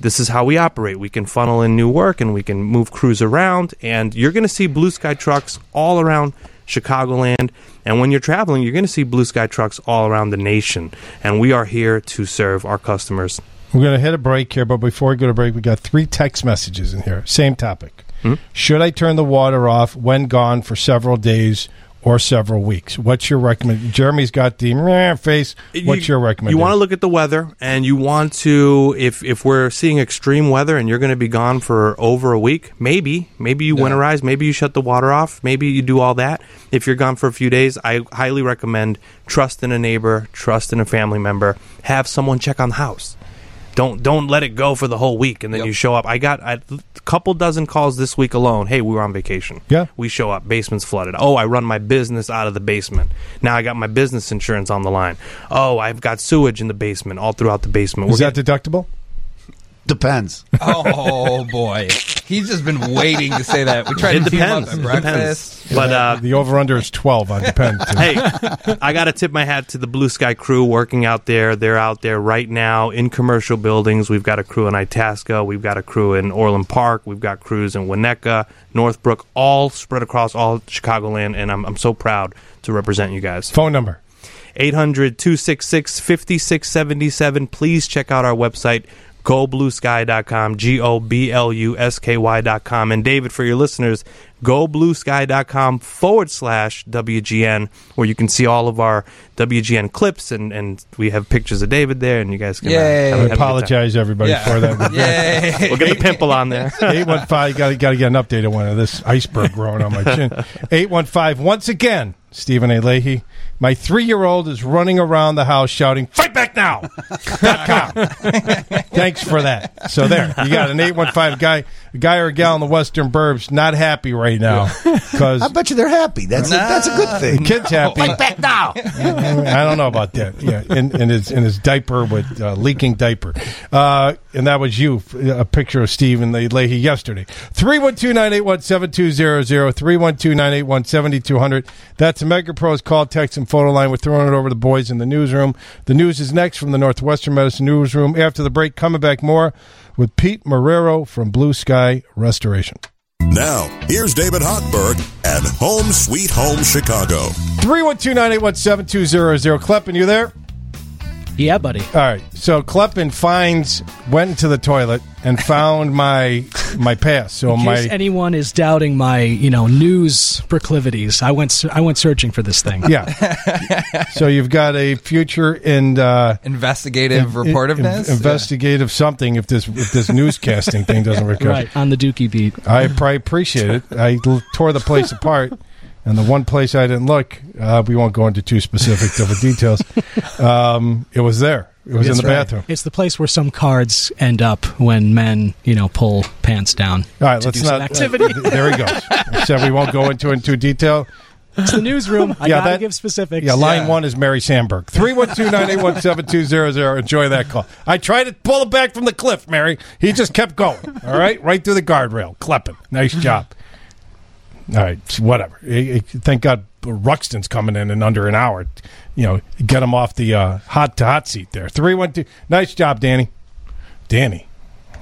this is how we operate. We can funnel in new work and we can move crews around. And you're going to see blue sky trucks all around Chicagoland. And when you're traveling, you're going to see blue sky trucks all around the nation. And we are here to serve our customers. We're going to hit a break here, but before we go to break, we got three text messages in here. Same topic. Hmm? Should I turn the water off when gone for several days or several weeks? What's your recommend? Jeremy's got the meh face. What's You- your recommendation? You want to look at the weather, and you want to if if we're seeing extreme weather and you're going to be gone for over a week, maybe maybe you winterize, maybe you shut the water off, maybe you do all that. If you're gone for a few days, I highly recommend trust in a neighbor, trust in a family member, have someone check on the house. Don't don't let it go for the whole week and then you show up. I got a couple dozen calls this week alone. Hey, we were on vacation. Yeah. We show up, basement's flooded. Oh, I run my business out of the basement. Now I got my business insurance on the line. Oh, I've got sewage in the basement, all throughout the basement. Is We're that deductible? Depends. Oh boy, he's just been waiting to say that. We tried It to team up at It breakfast. But uh, the over under is twelve on depend. hey, I got to tip my hat to the Blue Sky crew working out there. They're out there right now in commercial buildings. We've got a crew in Itasca. We've got a crew in Orland Park. We've got crews in Winnetka, Northbrook, all spread across all Chicagoland. And I'm, I'm so proud to represent you guys. Phone number 800 266 5677. Please check out our website, gobluesky.com, G O B L U S K Y.com. And David, for your listeners, gobluesky.com forward slash WGN, where you can see all of our WGN clips, and, and we have pictures of David there, and you guys can uh, Yay. have, a- I have a apologize, everybody, Yeah. for that. *laughs* Yay! We'll get the pimple on there. *laughs* Eight one five. Got to got to get an updated one of this iceberg growing on my chin. *laughs* Eight one five. Once again, Stephen A. Leahy. My three year old is running around the house shouting, "Fight back now!" *laughs* Thanks for that. So there, you got an eight one five guy, a guy or a gal in the Western Burbs not happy right right now because I bet you they're happy. That's a, that's a good thing. Kid's happy. Fight back now. I don't know about that. Yeah, in, in his in his diaper with uh, leaking diaper, uh, and that was you. A picture of Steve and the Leahy yesterday. Three one two nine eight one seven two zero zero. Three one two nine eight one seventy two hundred. That's a Mega Pros call, text, and photo line. We're throwing it over the boys in the newsroom. The news is next from the Northwestern Medicine newsroom. After the break, coming back more with Pete Marrero from Blue Sky Restoration. Now, here's David Hochberg and Home Sweet Home Chicago. 312-981-7200. Kleppen, you there? Yeah, buddy. All right. So Kleppen finds went into the toilet and found *laughs* my my pass. So In my case anyone is doubting my, you know, news proclivities, I went I went searching for this thing. yeah. so you've got a future in uh, Investigative in- reportiveness? in- investigative something. If this if this newscasting thing doesn't recover, *laughs* Right on the Dookie beat. I probably appreciate it. I tore the place *laughs* apart, and the one place I didn't look, uh, we won't go into too specific of the *laughs* details. Um, it was there. It was in the right. bathroom. It's the place where some cards end up when men, you know, pull pants down. All right, let's do not. activity. uh, there he goes. *laughs* I said we won't go into into detail. it's the newsroom. I Yeah, gotta that- give specifics. Yeah, line one is Mary Sandberg. 312-981-7200. Enjoy that call. I tried to pull it back from the cliff, Mary. He just kept going. All right? Right through the guardrail. Klepping. Nice job. All right, whatever. Thank God Ruxton's coming in in under an hour. You know, get him off the uh, hot to hot seat there. 312. Nice job, Danny. Danny.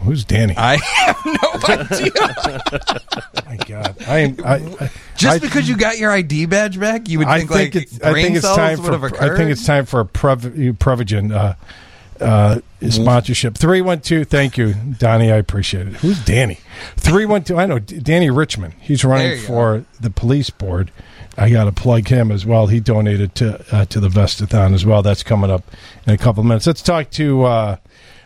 Who's Danny? I have *laughs* no idea. *laughs* My God. I am. I, I, Just I- because you got your ID badge back, you would I think, think like it's, I brain think it's cells time would have for occurred. I think it's time for a Prev, Prevagen uh, uh, sponsorship. Three one two. Thank you, Donnie. I appreciate it. Who's Danny? Three one two. I know Danny Richmond. He's running for the police board. I got to plug him as well. He donated to uh, to the Vestathon as well. That's coming up in a couple of minutes. Let's talk to uh,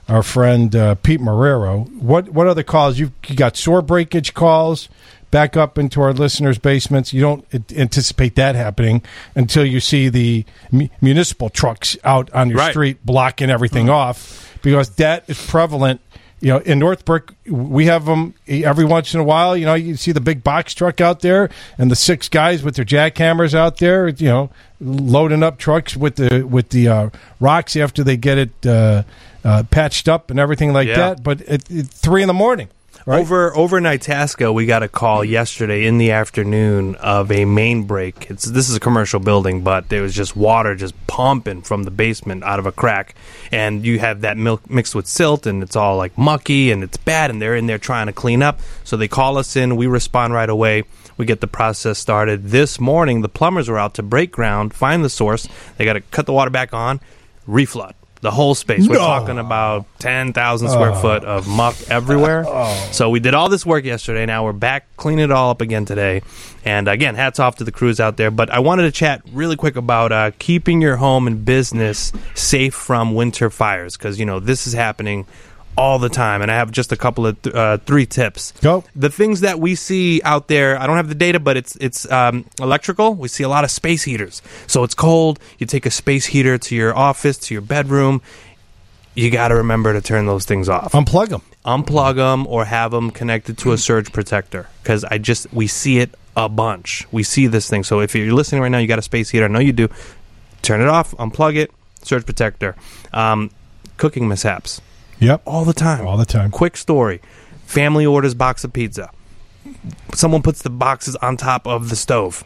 our friend uh, Pete Marrero. What what other calls you you got? Sore breakage calls back up into our listeners' basements. You don't anticipate that happening until you see the mu- municipal trucks out on your Right. street blocking everything off because that is prevalent. You know, in Northbrook, we have them every once in a while. You know, you see the big box truck out there, and the six guys with their jackhammers out there. You know, loading up trucks with the with the uh, rocks after they get it uh, uh, patched up and everything like Yeah. that. But at, at three in the morning, right? Over over Itasca, we got a call yesterday in the afternoon of a main break. It's this is a commercial building, but there was just water just pumping from the basement out of a crack, and you have that milk mixed with silt, and it's all like mucky and it's bad, and they're in there trying to clean up. So they call us in, we respond right away. We get the process started. This morning, the plumbers were out to break ground, find the source. They got to cut the water back on, reflood the whole space. We're No. talking about ten thousand square Oh. foot of muck everywhere. *laughs* So we did all this work yesterday. Now we're back cleaning it all up again today. And again, hats off to the crews out there. But I wanted to chat really quick about uh, keeping your home and business safe from winter fires because you know this is happening all the time. And I have just a couple of th- uh, three tips. Go. The things that we see out there, I don't have the data, but it's it's um, electrical. We see a lot of space heaters. So it's cold. You take a space heater to your office, to your bedroom. You got to remember to turn those things off Unplug them. unplug them or have them connected to a surge protector because I just we see it a bunch. We see this thing. So if you're listening right now, you got a space heater. I know you do. Turn it off. Unplug it. Surge protector. Um, cooking mishaps Yep. all the time. All the time. Quick story: family orders box of pizza. Someone puts the boxes on top of the stove.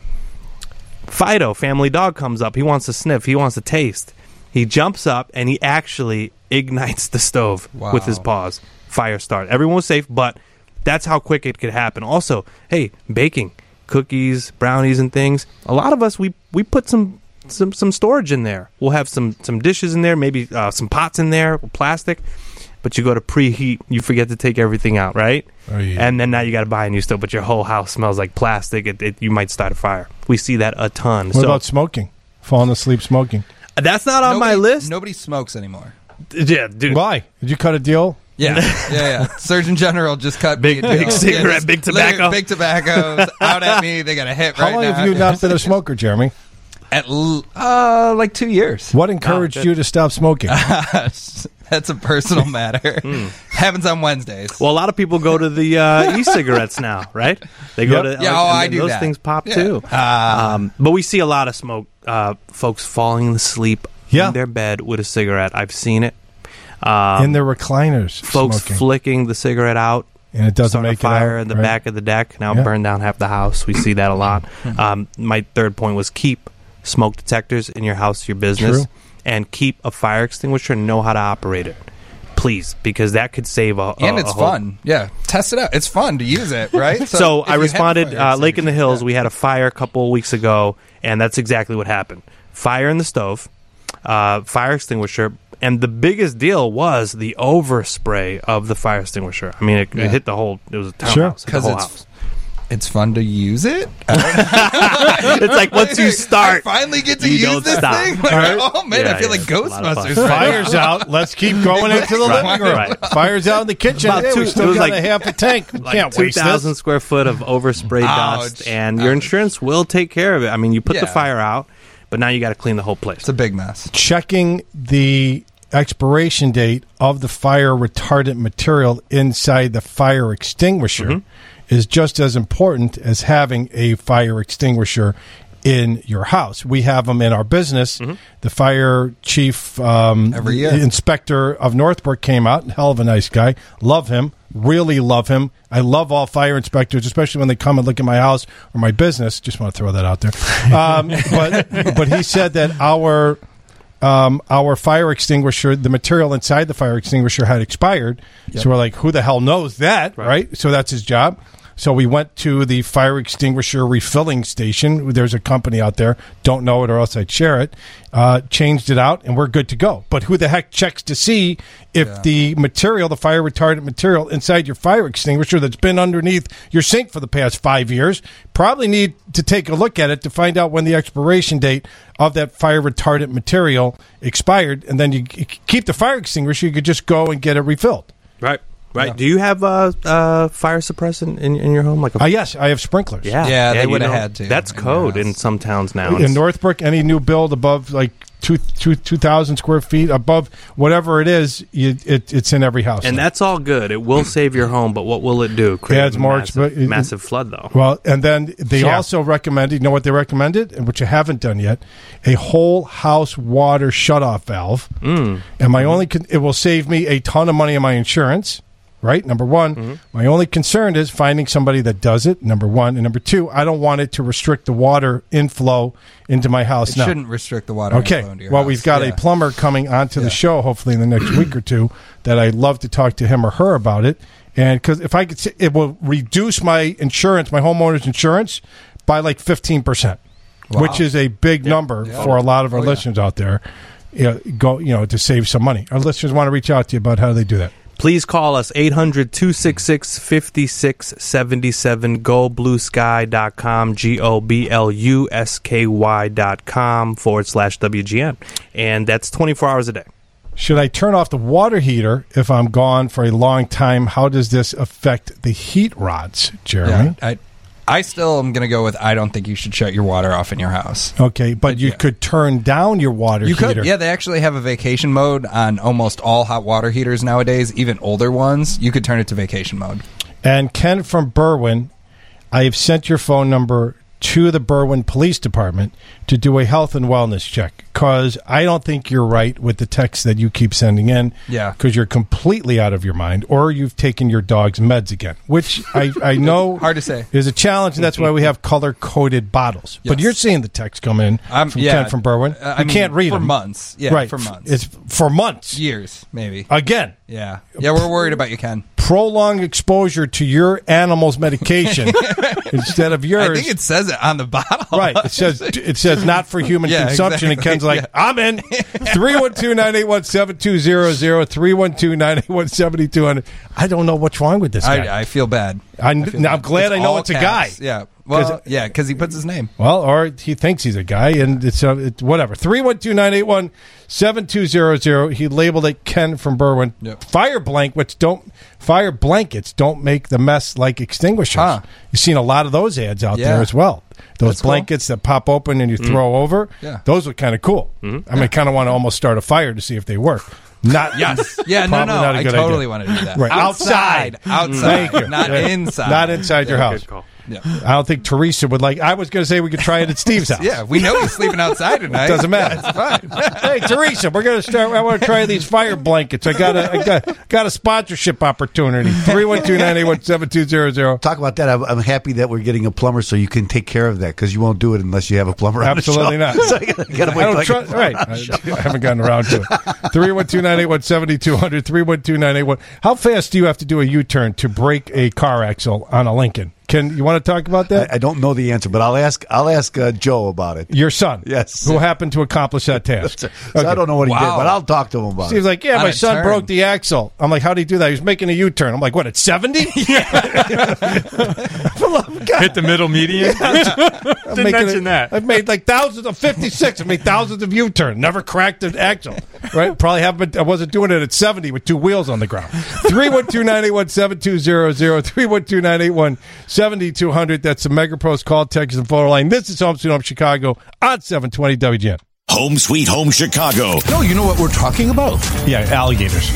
Fido, family dog, comes up. He wants to sniff. He wants to taste. He jumps up and he actually ignites the stove with his paws. Fire start. Everyone was safe, but that's how quick it could happen. Also, hey, baking, cookies, brownies, and things. A lot of us we we put some some some storage in there. We'll have some some dishes in there, maybe uh, some pots in there, plastic. But you go to preheat, you forget to take everything out, right? Oh, yeah. And then now you got to buy a new stove, but your whole house smells like plastic. It, it, you might start a fire. We see that a ton. What so about smoking? Falling asleep smoking. that's not on my list. Nobody smokes anymore. Yeah, dude. Why? Did you cut a deal? Yeah, yeah, yeah. *laughs* Surgeon General just cut Big- me a big cigarette, Yeah, just big tobacco. big tobaccos out at me. They got a hit right now. How right long now. have you not been a *laughs* smoker, Jeremy? At l- uh, like two years. What encouraged good. you to stop smoking? *laughs* That's a personal *laughs* matter. Hmm. happens on Wednesdays. Well, a lot of people go to the uh, *laughs* e-cigarettes now, right? They go Yep. to Yeah, oh, and I do those that. things pop Yeah. too. um, but we see a lot of smoke. Uh, folks falling asleep Yeah. in their bed with a cigarette. I've seen it. Um, in their recliners, folks smoking. flicking the cigarette out. And it doesn't make a it fire out, in the right? back of the deck. Now Yeah. burn down half the house. We see that a lot. um, my third point was keep smoke detectors in your house, your business, True. And keep a fire extinguisher. and Know how to operate it, please, because that could save a. and a- it's a whole- fun. Yeah, test it out. It's fun to use it, right? *laughs* So, if I responded, uh, Lake in the extinguisher, Hills. We had a fire a couple weeks ago, and that's exactly what happened. Fire in the stove, uh, fire extinguisher, and the biggest deal was the overspray of the fire extinguisher. I mean, it, Yeah. it hit the whole. It was a townhouse. Sure. hit the 'Cause whole it's- house. It's fun to use it. *laughs* *laughs* it's like once you start, I finally get to you use don't this stop. thing. Like, Right. Oh man, Yeah, I feel yeah, like it's a lot of Ghostbusters. fun. right Fire's out. Let's keep going *laughs* into the Right, living room. right. Fire's out in the kitchen. About Yeah, two- we it still was got like- a half a tank. We like can't two waste thousand square foot of overspray Ouch. dust, and your insurance will take care of it. I mean, you put the Yeah. fire out, but now you got to clean the whole place. It's a big mess. Checking the expiration date of the fire retardant material inside the fire extinguisher Mm-hmm. Is just as important as having a fire extinguisher in your house. We have them in our business. Mm-hmm. The fire chief um, Every year. inspector of Northbrook came out. Hell of a nice guy. Love him. Really love him. I love all fire inspectors, especially when they come and look at my house or my business. Just want to throw that out there. *laughs* Um, but but he said that our um, our fire extinguisher, the material inside the fire extinguisher had expired. So we're like, who the hell knows that, right. So that's his job. So we went to the fire extinguisher refilling station. There's a company out there. Don't know it, or else I'd share it. Uh, changed it out, and we're good to go. But who the heck checks to see if the material, the fire retardant material inside your fire extinguisher that's been underneath your sink for the past five years, probably need to take a look at it to find out when the expiration date of that fire retardant material expired, and then you keep the fire extinguisher. You could just go and get it refilled. Right. Right. Do you have uh, uh, fire suppressant in, in your home? Like a Uh, yes, I have sprinklers. yeah, Yeah, they you would've had to That's code house. in some towns now. in Northbrook, any new build above like two two two thousand square feet above whatever it is, you, it, it's in every house. and now. that's all good. It will save your home, but what will it do? Create Yeah, it's a more massive, exp- massive flood, though. Well, and then they Yeah. also recommended, you know what they recommended, and which I haven't done yet, a whole house water shutoff valve. Mm. And my only, con- it will save me a ton of money on my insurance. Right, number one. Mm-hmm. My only concern is finding somebody that does it. Number one, and number two, I don't want it to restrict the water inflow into my house. It now. shouldn't restrict the water. Okay. inflow into your Well, house. we've got Yeah. a plumber coming onto Yeah. the show, hopefully in the next week or two, that I'd love to talk to him or her about it. And because if I could, say, it will reduce my insurance, my homeowner's insurance, by like fifteen percent, which is a big number Yeah. for a lot of our Oh, listeners out there. You know, go, you know, to save some money. Our listeners want to reach out to you about how do they do that. Please call us 800 266 5677. GoBlueSky.com. G O B L U S K Y.com forward slash WGN. And that's 24 hours a day. Should I turn off the water heater if I'm gone for a long time? How does this affect the heat rods, Jeremy? Yeah, I, I still am going to go with I don't think you should shut your water off in your house. Okay, but you could turn down your water You heater. could, yeah. They actually have a vacation mode on almost all hot water heaters nowadays, even older ones. You could turn it to vacation mode. And Ken from Berwyn, I have sent your phone number to the Berwyn Police Department to do a health and wellness check because I don't think you're right with the text that you keep sending in. Yeah. Because you're completely out of your mind or you've taken your dog's meds again, which I, I *laughs* know Hard to say. is a challenge, and that's why we have color coded bottles. But you're seeing the text come in Um, from yeah. Ken from Berwyn. Uh, I you mean, can't read for them. months. Yeah, right. for months. It's for months. Years, maybe. Again. Yeah. Yeah, we're worried about you, Ken. prolonged exposure to your animal's medication *laughs* instead of yours. I think it says on the bottle. *laughs* Right. It says it says not for human *laughs* Yeah, consumption. And exactly. Ken's like, Yeah. I'm in. *laughs* 312-981-7200, 312-981-7200. I don't know what's wrong with this guy. I, I feel bad. I, I feel am bad. glad It's I know it's a caps. guy. Yeah. Well, 'Cause- yeah, because he puts his name. Well, or he thinks he's a guy, and it's uh, it, whatever. 312-981-7200. He labeled it Ken from Berwyn. Yep. Fire blankets don't fire blankets don't make the mess like extinguishers. Huh. You've seen a lot of those ads out Yeah. there as well. Those That's cool. blankets that pop open and you throw over. Yeah. Those are kind of cool. I mean, I kind of want to almost start a fire to see if they work. Not *laughs* Yes. Yeah, no, probably no, not a I good totally idea. wanna do that. Right, Outside. outside, Outside. Thank you. Not Yeah. inside. not inside your Yeah, house. Good call. Yeah. I don't think Teresa would like. I was going to say we could try it at Steve's house. *laughs* Yeah, we know he's sleeping outside tonight. Doesn't matter. It's fine. *laughs* hey Teresa, we're going to start. I want to try these fire blankets. I got a I got, got a sponsorship opportunity. Three one two nine eight one seven two zero zero. Talk about that. I'm, I'm happy that we're getting a plumber so you can take care of that because you won't do it unless you have a plumber. Absolutely not. *laughs* So you gotta, gotta I don't trust- right. I, I haven't gotten around to it. Three one two nine eight one seventy two hundred. Three one two nine eight one. How fast do you have to do a U turn to break a car axle on a Lincoln? Can you want to talk about that? I, I don't know the answer, but I'll ask. I'll ask uh, Joe about it. Your son, Yes. who happened to accomplish that *laughs* task. So I don't know what he did, but I'll talk to him about Steve's it. like, yeah, On my son turn. broke the axle. I'm like, how did he do that? He was making a U-turn. I'm like, what? At 70? *laughs* *laughs* Hit the middle median. Didn't mention that. I've made like thousands of 56. I've made thousands of U-turn. Never cracked an axle. Right? Probably haven't. I wasn't doing it at 70 with two wheels on the ground. 312-981-7200. 312-981-7200. That's the Mega Pros call, text, and photo line. This is Home Sweet Home Chicago on 720 WGN. Home Sweet Home Chicago. No, you know what we're talking about? Yeah, alligators.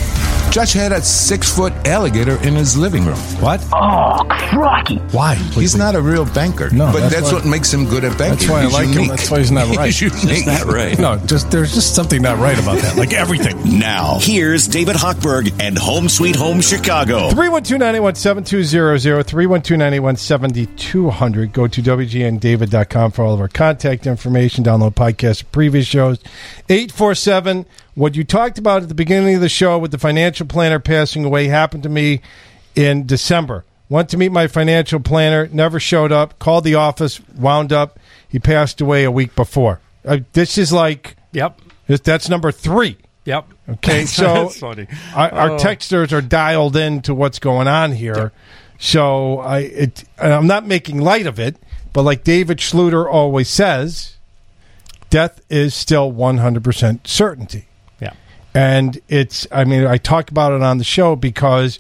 Josh had a six foot alligator in his living room. What? Oh, crikey. Why? He's not a real banker. No, but that's that's, why- what makes him good at banking. That's why I He's like him. That's why he's not *laughs* right. He's unique. not right. No, just there's just something not right about that. Like everything. *laughs* Now, here's David Hochberg and Home Sweet Home Chicago. 312-981-7200, 312-981-7200. Go to WGNDavid.com for all of our contact information. Download podcasts previous shows. 847, what you talked about at the beginning of the show with the financial planner passing away happened to me in December. Went to meet my financial planner, never showed up, called the office, wound up. He passed away a week before. Uh, this is like, Yep. this, that's number three. Yep. Okay, *laughs* so. Our, our Oh. texters are dialed in to what's going on here. So I, it, and I'm not making light of it, but like David Schluter always says, death is still 100% certainty. Yeah. And it's, I mean, I talk about it on the show because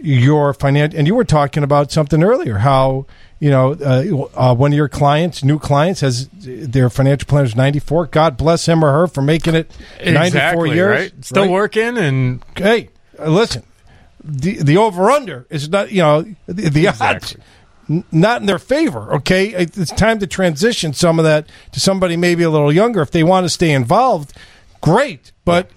your financial, and you were talking about something earlier, how, you know, uh, uh, one of your clients, new clients, has their financial planner is 94. God bless him or her for making it 94 Exactly, years. right? Still working and Hey, listen, the, the over under is not, you know, the, the odds. n- Not in their favor, okay? It's time to transition some of that to somebody maybe a little younger. If they want to stay involved, great, but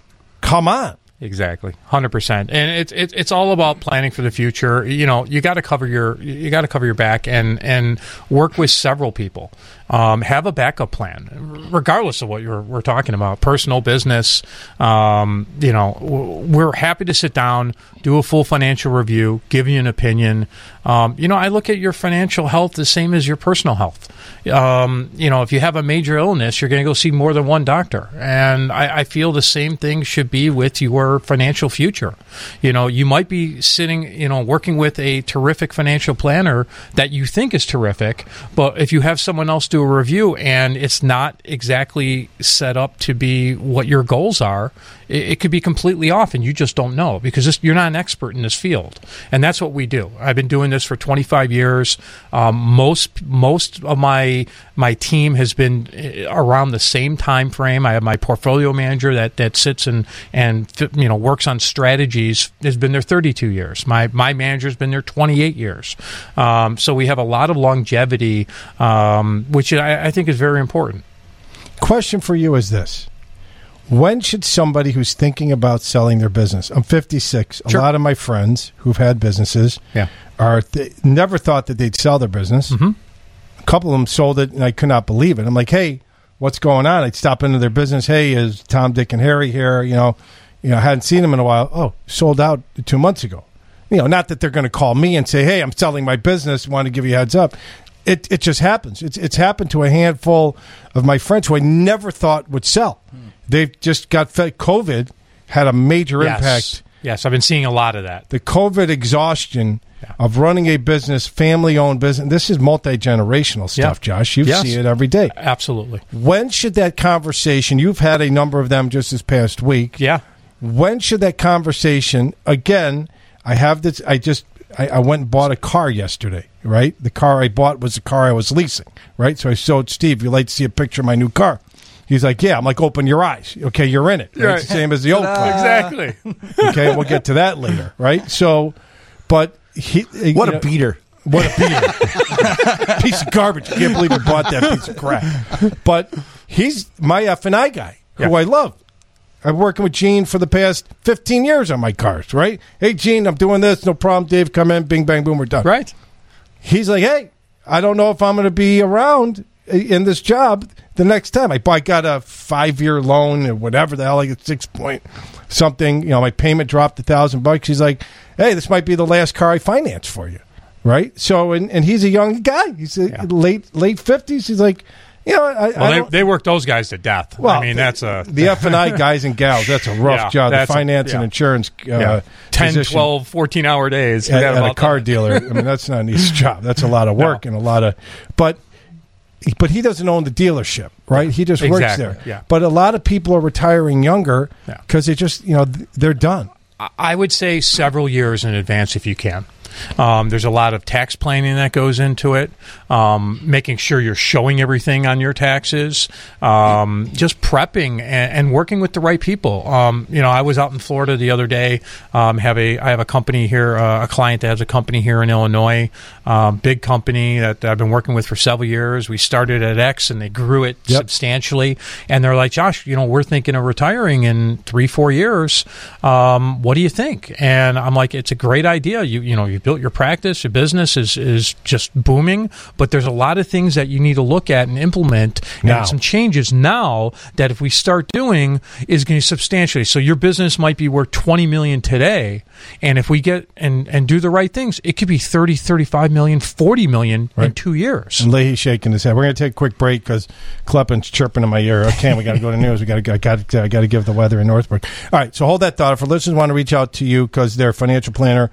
come on. Exactly, hundred percent, and it's it's it's all about planning for the future. You know, you got to cover your you got to cover your back and and work with several people. Um, have a backup plan, regardless of what you're we're talking about, personal, business. Um, you know, we're happy to sit down, do a full financial review, give you an opinion. Um, you know, I look at your financial health the same as your personal health. Um, you know, if you have a major illness, you're going to go see more than one doctor, and I, I feel the same thing should be with your financial future. You know, you might be sitting, you know, working with a terrific financial planner that you think is terrific, but if you have someone else do a review and it's not exactly set up to be what your goals are, it, it could be completely off, and you just don't know because this, you're not an expert in this field, and that's what we do. I've been doing this for 25 years. Um, most most of my my team has been uh, around the same time frame. I have my portfolio manager that that sits and and you know works on strategies has been there 32 years. My my manager's been there 28 years. Um, so we have a lot of longevity, um, which I, I think is very important. Question for you is this. When should somebody who's thinking about selling their business? I'm 56. A lot of my friends who've had businesses Yeah. are th- never thought that they'd sell their business. Mm-hmm. A couple of them sold it, and I could not believe it. I'm like, hey, what's going on? I'd stop into their business. Hey, is Tom, Dick, and Harry here? You know, you know, I hadn't seen them in a while. Oh, sold out two months ago. You know, not that they're going to call me and say, hey, I'm selling my business. Want to give you a heads up. It it just happens. It's it's happened to a handful of my friends who I never thought would sell. They've just got fed. COVID had a major Yes. impact Yes, I've been seeing a lot of that. the COVID exhaustion of running a business, family owned business. This is multi generational stuff, Yeah. Josh. You Yes. see it every day. Absolutely. When should that conversation? You've had a number of them just this past week. Yeah. When should that conversation again? I have this. I just I, I went and bought a car yesterday. Right, the car I bought was the car I was leasing. Right, so I showed Steve. You like to see a picture of my new car? He's like, yeah. I'm like, open your eyes. Okay, you're in it. Right? Right. It's the same as the old Ta-da. Exactly. *laughs* okay, we'll get to that later, right? So, but he, What a know- beater. What a beater! *laughs* piece of garbage. I can't believe he bought that piece of crap. But he's my F and I guy, who I love. I'm working with Gene for the past 15 years on my cars, right? Hey, Gene, I'm doing this. No problem. Dave, come in. Bing, bang, boom. We're done. Right. He's like, hey, I don't know if I'm going to be around in this job the next time. I, I got a five year loan or whatever the hell, like a six point something. You know, my payment dropped a thousand bucks. He's like, hey, this might be the last car I finance for you, right? So, and, and he's a young guy. He's a late late fifties. He's like, you know, I, Well, I they, they work those guys to death. Well, I mean, that's a the F and I guys and gals. That's a *laughs* rough Yeah, job. The that's a- finance and yeah. insurance, uh, Yeah. 10, position 12, 14 hour days. at, at a car that. dealer. I mean, that's not an easy job. That's a lot of *laughs* work and a lot of, but. But he doesn't own the dealership, right? He just works Exactly, there. yeah. But a lot of people are retiring younger because they just, you know, they're done. I would say several years in advance if you can. Um, there's a lot of tax planning that goes into it, um, making sure you're showing everything on your taxes, um, just prepping and, and working with the right people. Um, you know, I was out in Florida the other day. Um, have a I have a company here, uh, a client that has a company here in Illinois, um, big company that I've been working with for several years. We started at X and they grew it substantially, and they're like, Josh, you know, we're thinking of retiring in three, four years. Um, what do you think? And I'm like, it's a great idea. You you know, you built your practice, your business is is just booming, but there's a lot of things that you need to look at and implement, Now. and some changes now that if we start doing is going to substantially. So your business might be worth 20 million today, and if we get and and do the right things, it could be 30, 35 million, 40 million in two years. And Leahy's shaking his head. We're going to take a quick break because Kleppin's chirping in my ear. Okay, we got to go to news. We got to got got to give the weather in Northbrook. All right, so hold that thought. If our listeners want to reach out to you because their financial planner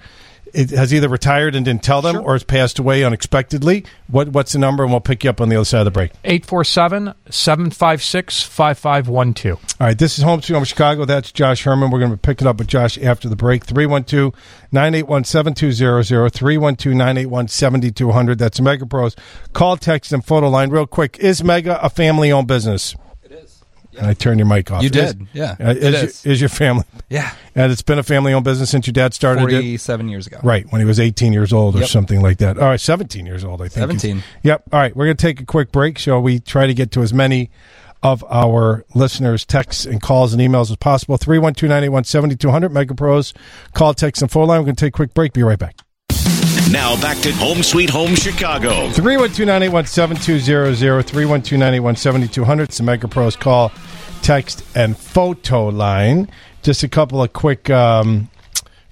it has either retired and didn't tell them or has passed away unexpectedly, what what's the number? And we'll pick you up on the other side of the break. 847 756 5512. All right, this is Home Sweet Home Chicago. That's Josh Herman. We're going to pick it up with Josh after the break. 312 981 7200. 312 981 7200. That's Mega Pros. Call, text, and photo line. Real quick. Is Mega a family owned business? It is. And I turned your mic off. You Is- did, yeah. Uh, It is, is. Your, is your family? *laughs* Yeah. And it's been a family owned business since your dad started it? 47 years ago. Right, when he was 18 years old or Yep. something like that. All right, 17 years old, I think. 17. Yep. All right, we're going to take a quick break. So we try to get to as many of our listeners' texts and calls and emails as possible. 312 981 7200 Mega Call, text, and phone line. We're going to take a quick break. Be right back. Now back to Home Sweet Home Chicago. 312 981 7200. 312 981 7200. It's the MegaPros call, text, and photo line. Just a couple of quick. Um,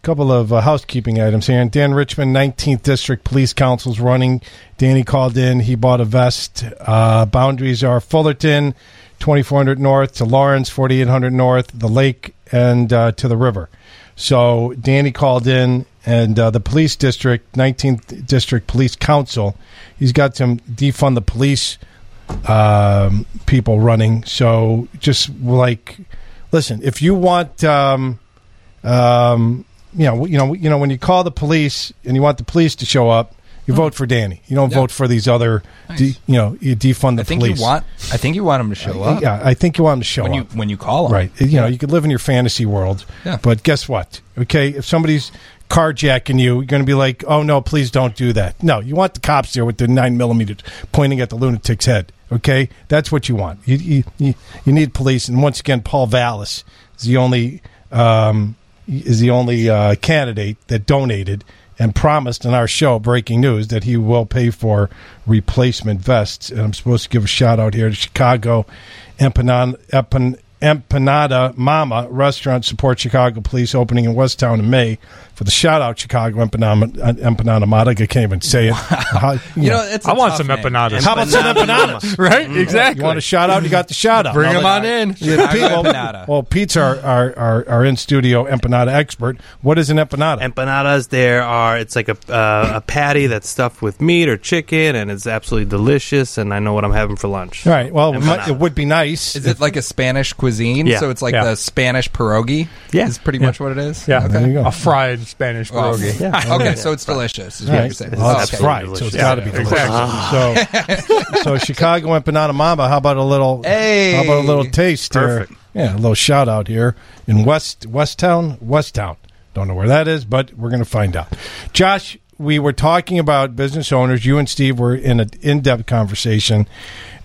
couple of uh, housekeeping items here. Dan Richmond, 19th District Police Council's running. Danny called in. He bought a vest. Uh, boundaries are Fullerton, 2400 North to Lawrence, 4800 North, the lake, and uh, to the river. So Danny called in, and uh, the police district, 19th District Police Council, he's got some defund the police um, people running. So just like, listen, if you want, um, um, you know, you know, you know, when you call the police and you want the police to show up, you vote for Danny. You don't Yeah. vote for these other, de, you know, you defund the I think police. you want. I think you want them to show up. Yeah, I think you want them to show when up when you call them. Right. You know, you could live in your fantasy world. Yeah. But guess what? Okay, if somebody's carjacking you, you're going to be like, "Oh no, please don't do that." No, you want the cops there with the nine millimeters pointing at the lunatic's head. Okay, that's what you want. You you, you, need police, and once again, Paul Vallas is the only um, is the only uh, candidate that donated and promised in our show breaking news that he will pay for replacement vests and i'm supposed to give a shout out here to chicago empanada, Empan, empanada mama restaurant support chicago police opening in westtown in may for the shout out chicago empanada, empanada mama i can't even say it How- You know, it's a I want tough some name. empanadas. how about some empanadas *laughs* Right? Mm. Exactly. you want a shout out you got the shout out Bring them on in. yeah, Pete, well, Empanada. well, Pete's our, our, our, our in studio empanada expert. What is an empanada? Empanadas, there are. It's like a uh, a patty that's stuffed with meat or chicken, and it's absolutely delicious. And I know what I'm having for lunch. All right. Well, it, Empanada. it would be nice. Is it like a Spanish cuisine? cuisine. Yeah. So it's like Yeah. the Spanish pierogi. Yeah. is pretty Yeah. much what it is. Yeah, Okay. a fried Spanish Oh, pierogi. yeah. *laughs* Okay, so it's delicious. Is All what right. you're saying. Well, it's Okay. fried, so it's Yeah, got to be delicious. exactly. So, *laughs* so Chicago Empanada Mamba. How about a little? Hey. how about a little taste here? Yeah, a little shout out here in West Westtown, Westtown. Don't know where that is, but we're going to find out. Josh, we were talking about business owners. You and Steve were in an in-depth conversation.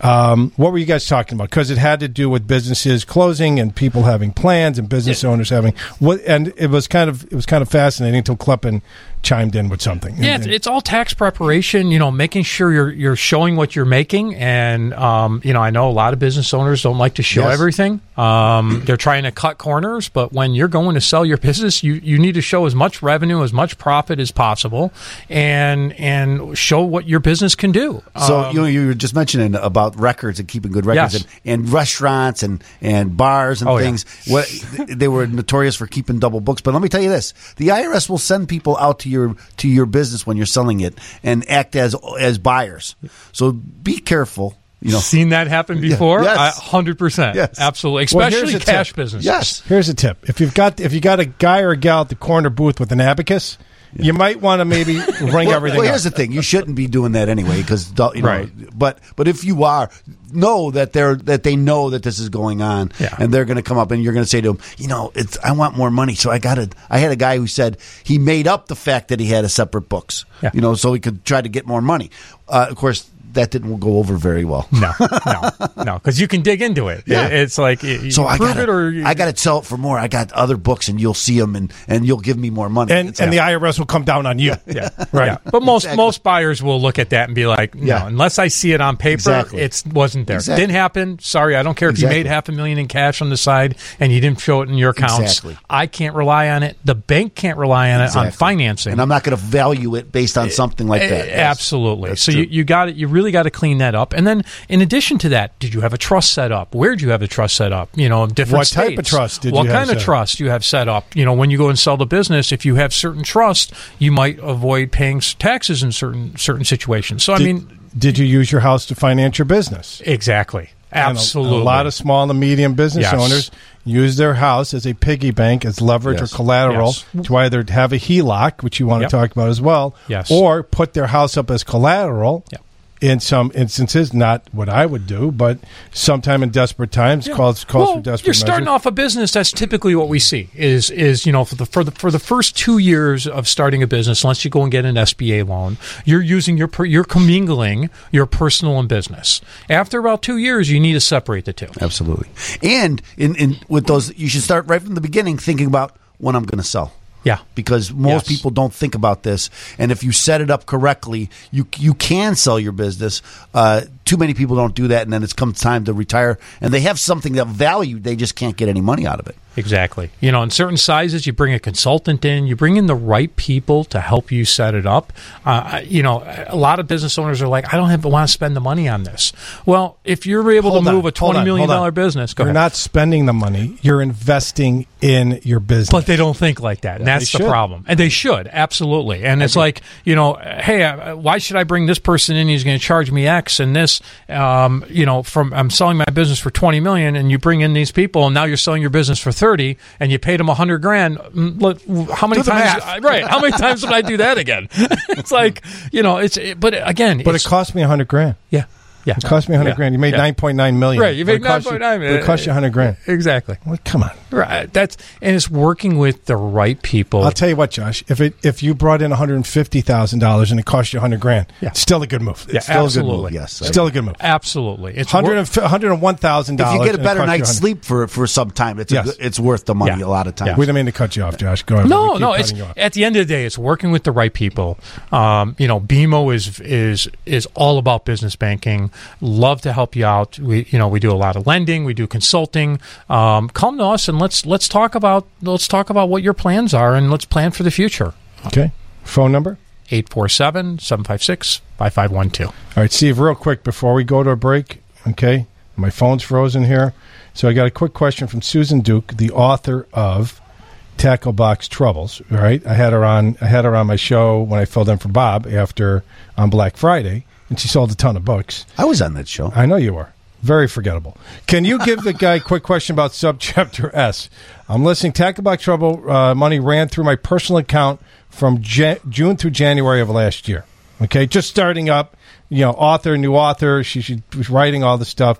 Um, what were you guys talking about? Because it had to do with businesses closing and people having plans and business owners having what. And it was kind of it was kind of fascinating until Kleppen chimed in with something. Yeah, it's, it's all tax preparation. You know, making sure you're you're showing what you're making, and um, you know, I know a lot of business owners don't like to show Yes. everything. Um, they're trying to cut corners, but when you're going to sell your business, you you need to show as much revenue, as much profit as possible, and and show what your business can do. So Um, you know, you were just mentioning about records and keeping good records Yes. and, and restaurants and, and bars and Oh, yeah. things. What they were notorious for keeping double books. But let me tell you this: the IRS will send people out to your to your business when you're selling it and act as as buyers. So be careful. You know, seen that happen before. Yes. hundred percent, Yes. absolutely, Well, here's especially a tip. cash businesses. yes. Here's a tip: if you've got if you got a guy or a gal at the corner booth with an abacus, you might want to maybe *laughs* ring well, everything. well, up. here's the thing: you shouldn't be doing that anyway, because you know. Right. But but if you are, know that they're that they know that this is going on, Yeah. and they're going to come up and you're going to say to them, you know, it's I want more money, so I got to. I had a guy who said he made up the fact that he had a separate books, Yeah. you know, so he could try to get more money. Uh, of course, that didn't go over very well. No, no, no, because you can dig into it. Yeah. It's like you, So I got it or you- I got to sell it for more. I got other books, and you'll see them, and, and you'll give me more money. and It's- and the IRS will come down on you. Yeah, *laughs* right. But most Exactly. most buyers will look at that and be like, no, Yeah. unless I see it on paper, Exactly. it wasn't there. Exactly. Didn't happen. Sorry, I don't care if you made half a million in cash on the side and you didn't show it in your accounts. Exactly. I can't rely on it. The bank can't rely on it on financing. and I'm not going to value it based on something like that. Eh, Yes. Absolutely. That's so true. you, you got it. You really got to clean that up. And then, in addition to that, did you have a trust set up? Where did you have a trust set up? You know, different What type of trust did what you have kind of set trust you have set up? You know, when you go and sell the business, if you have certain trust, you might avoid paying taxes in certain certain situations. So I mean, did you use your house to finance your business? exactly, And a- absolutely. A, lot of small and medium business Yes. owners use their house as a piggy bank, as leverage Yes. or collateral Yes. to either have a HELOC, which you want Yep. to talk about as well, Yes. or put their house up as collateral. Yep. In some instances, not what I would do, but sometime in desperate times, calls calls well, for desperate You're starting measures. off a business. That's typically what we see. Is is you know for the for the for the first two years of starting a business, unless you go and get an SBA loan, you're using your you're commingling your personal and business. After about two years, you need to separate the two. Absolutely. And in, in with those, you should start right from the beginning thinking about when I'm going to sell. Yeah. Because most Yes. people don't think about this, and if you set it up correctly, you you can sell your business. Uh, too many people don't do that, and then it's come time to retire, and they have something that value, they just can't get any money out of it. Exactly. You know, in certain sizes, you bring a consultant in, you bring in the right people to help you set it up. Uh, you know, a lot of business owners are like, I don't have want to spend the money on this. Well, if you're able Hold to on, move a hold twenty on, million hold on. dollar business, go You're ahead. not spending the money; you're investing in your business. But they don't think like that. And that's the problem. And they should, absolutely. And it's like, you know, hey, uh, why should I bring this person in? He's going to charge me X and this, um, you know, from I'm selling my business for 20 million and you bring in these people and now you're selling your business for 30 and you paid them 100 grand. Mm, Look, how many times, math. *laughs* right. How many times would I do that again? *laughs* it's like, you know, it's, it, but again, but it cost me a hundred grand. yeah, yeah. It cost me a hundred Yeah. grand. You made Yeah. nine point nine million. Right, you But made it cost you- 9.9 but It cost you a hundred grand. Exactly. Well, come on. Right. That's, and it's working with the right people. I'll tell you what, Josh. If it if you brought in one hundred and fifty thousand dollars and it cost you a hundred grand, Yeah. it's still a good move. Yeah, still absolutely. a good move. Yes. still a good move. Absolutely. It's Hundred wor- and one hundred and one thousand If you get a better night's sleep for for some time, it's Yes. good- it's worth the money Yeah. a lot of times. We didn't mean to cut you off, Josh. Go ahead. No, no. It's at the end of the day, it's working with the right people. Um, you know, BMO is is is all about business banking. Love to help you out. We you know we do a lot of lending, we do consulting. Um, come to us and let's let's talk about let's talk about what your plans are and let's plan for the future. Okay. Phone number. 847-756-5512. All right, Steve. Real quick before we go to a break. Okay, my phone's frozen here, so I got a quick question from Susan Duke, the author of Tackle Box Troubles. All right, I had her on. I had her on my show when I filled in for Bob after on Black Friday, and she sold a ton of books. I was on that show. I know you were. Very forgettable. Can you give the guy a quick question about subchapter *laughs* S? I'm listening. Tackle box trouble uh, money ran through my personal account from June through January of last year. Okay, just starting up. You know, author, new author. She, she was writing all the stuff.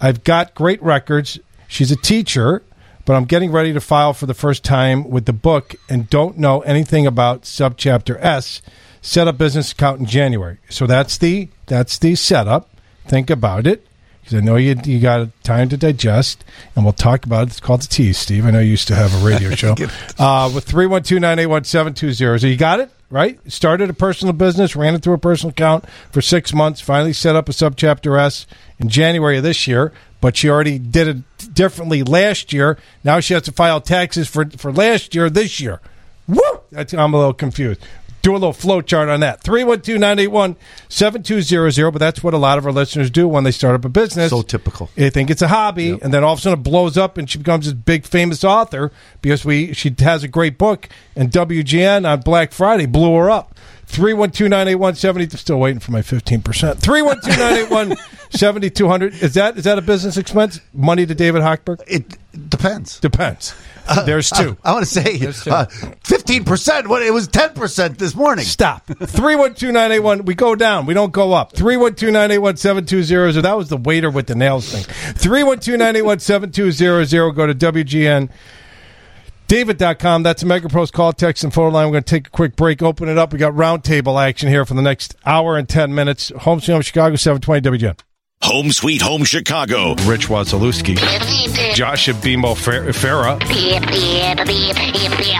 I've got great records. She's a teacher, but I'm getting ready to file for the first time with the book and don't know anything about subchapter S. Set up business account in January. So that's the that's the setup. Think about it because I know you you got time to digest, and we'll talk about it. It's called the tease, Steve. I know you used to have a radio *laughs* show uh, with three one two nine eight one seven two zero. So you got it right. Started a personal business, ran it through a personal account for six months. Finally set up a subchapter S in January of this year, but she already did it differently last year. Now she has to file taxes for for last year this year. Woo! That's, I'm a little confused. Do a little flow chart on that. 312 981 7200. But that's what a lot of our listeners do when they start up a business. So typical. They think it's a hobby, and then all of a sudden it blows up and she becomes this big famous author because we she has a great book, and WGN on Black Friday blew her up. 312 981 70. Still waiting for my 15%. 312 981 7200. Is that is that a business expense? Money to David Hochberg? It depends. Depends. *laughs* There's two. I, want to say uh, fifteen percent. What it was ten percent this morning. Stop. Three one two nine eight one. We go down. We don't go up. Three one two nine eight one seven two zero zero. That was the waiter with the nails thing. Three one two nine eight one seven two zero zero. Go to WGN. David.com. That's a MegaPro's call, text, and photo line. We're going to take a quick break, open it up. We got roundtable action here for the next hour and 10 minutes. Home Chicago, 720 WGN. Home Sweet Home Chicago. Rich Wazalewski. Josh BMO Farah.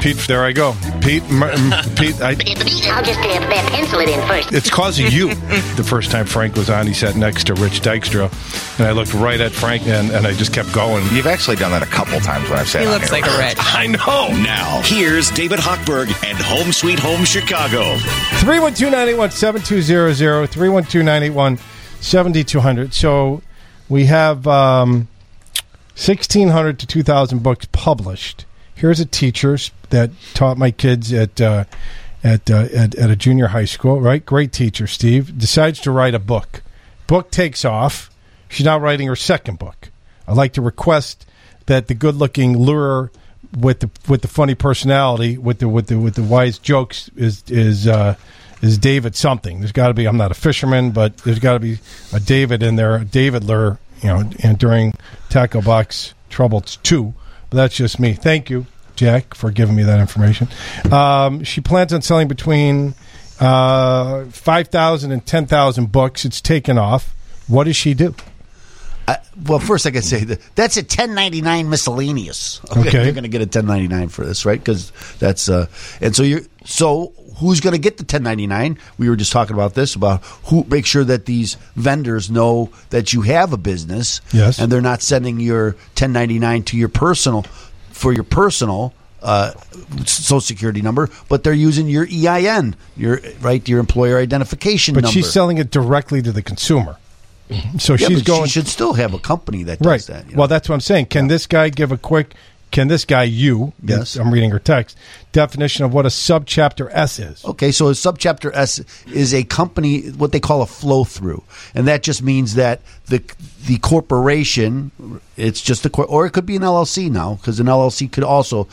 Pete, there I go. Pete, M- M- Pete, I, I'll just uh, pencil it in first. it's causing you. The first time Frank was on, he sat next to Rich Dykstra, and I looked right at Frank, and, and I just kept going. You've actually done that a couple times when I've sat He on looks here. like a wretch. *laughs* I know. Now, here's David Hochberg and Home Sweet Home Chicago. 312 981 7200. 312 981 7200. So we have um, 1,600 to 2,000 books published. Here's a teacher that taught my kids at. Uh, at, uh, at at a junior high school, right? Great teacher, Steve. Decides to write a book. Book takes off. She's now writing her second book. I'd like to request that the good-looking lure with the with the funny personality, with the with the with the wise jokes, is is uh, is David something. There's got to be. I'm not a fisherman, but there's got to be a David in there. A David Lur, you know, and during Tackle Box Troubles two. But that's just me. Thank you, Jack, for giving me that information. Um, she plans on selling between uh, five thousand and ten thousand books. It's taken off. What does she do? I, well, first I can say that that's a ten ninety nine miscellaneous. Okay. you're going to get a ten ninety nine for this, right? Because that's uh, and so you're so who's going to get the ten ninety nine? We were just talking about this about who make sure that these vendors know that you have a business, Yes. and they're not sending your ten ninety nine to your personal for your personal. Uh, social security number, but they're using your EIN, your right, your employer identification But number. she's selling it directly to the consumer. So Yeah, she's but going. She should still have a company that does right. that. you Well, that's what I'm saying. Can this guy give a quick? Can this guy you? Yes. I'm reading her text. Definition of what a subchapter S is. Okay, so a subchapter S is a company, what they call a flow through, and that just means that the the corporation, it's just a cor- or it could be an LLC now because an LLC could also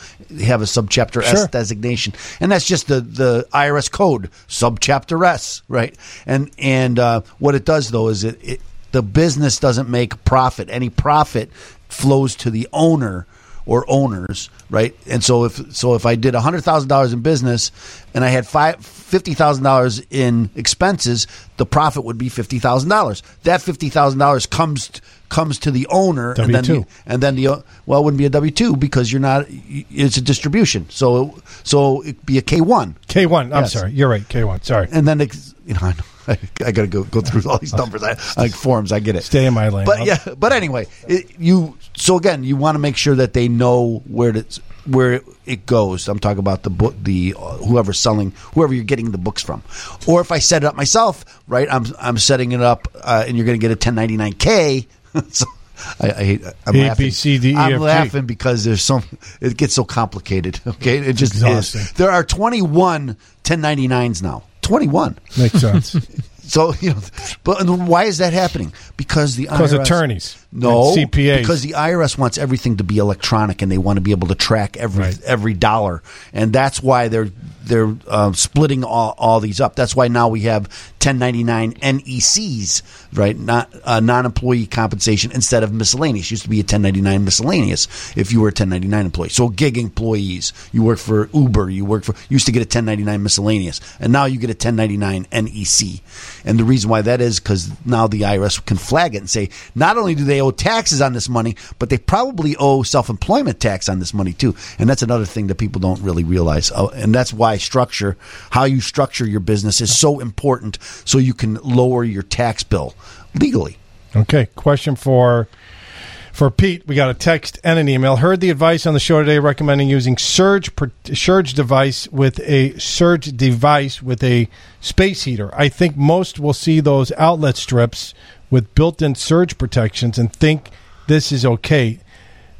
have a subchapter S Sure. designation, and that's just the the IRS code subchapter S, right? And and uh, what it does though is it, it the business doesn't make profit. Any profit flows to the owner or owners, right? And so if so if I did hundred thousand dollars in business and I had five fifty thousand dollars in expenses, the profit would be fifty thousand dollars. That fifty thousand dollars comes comes to the owner, and then the, and then the well, it wouldn't be a W two because you're not. It's a distribution, so so it'd be a K one. K one. I'm Yes. sorry. You're right. K one. Sorry. And then it's, you know, I, *laughs* I, I got to go go through all these numbers. I, like forms, I get it. Stay in my lane. But yeah, but anyway, it, you so again, you want to make sure that they know where it's where it goes. I'm talking about the book, the uh, whoever's selling, whoever you're getting the books from, or if I set it up myself, right? I'm I'm setting it up, uh, and you're going to get a 1099k. *laughs* so I, I hate. I'm A, B, laughing. C, D, E, I'm F, laughing because there's some. It gets so complicated. *laughs* Okay, it just Exhausting. is. There are 21 1099s now. 21. Makes sense. *laughs* So you know, but why is that happening? Because the 'Cause IRS attorneys no because the IRS wants everything to be electronic and they want to be able to track every every dollar, and that's why they're they're uh, splitting all, all these up. That's why now we have 1099 NECs, right? Not uh, non-employee compensation instead of miscellaneous. Used to be a 1099 miscellaneous if you were a 1099 employee. So gig employees, you work for Uber, you work for used to get a 1099 miscellaneous, and now you get a 1099 NEC. And the reason why that is because now the IRS can flag it and say not only do they owe taxes on this money, but they probably owe self-employment tax on this money too. And that's another thing that people don't really realize. Uh, and that's why structure, how you structure your business, is so important, so you can lower your tax bill legally. Okay, question for for Pete. We got a text and an email. Heard the advice on the show today recommending using surge surge device with a surge device with a space heater. I think most will see those outlet strips with built-in surge protections and think this is okay.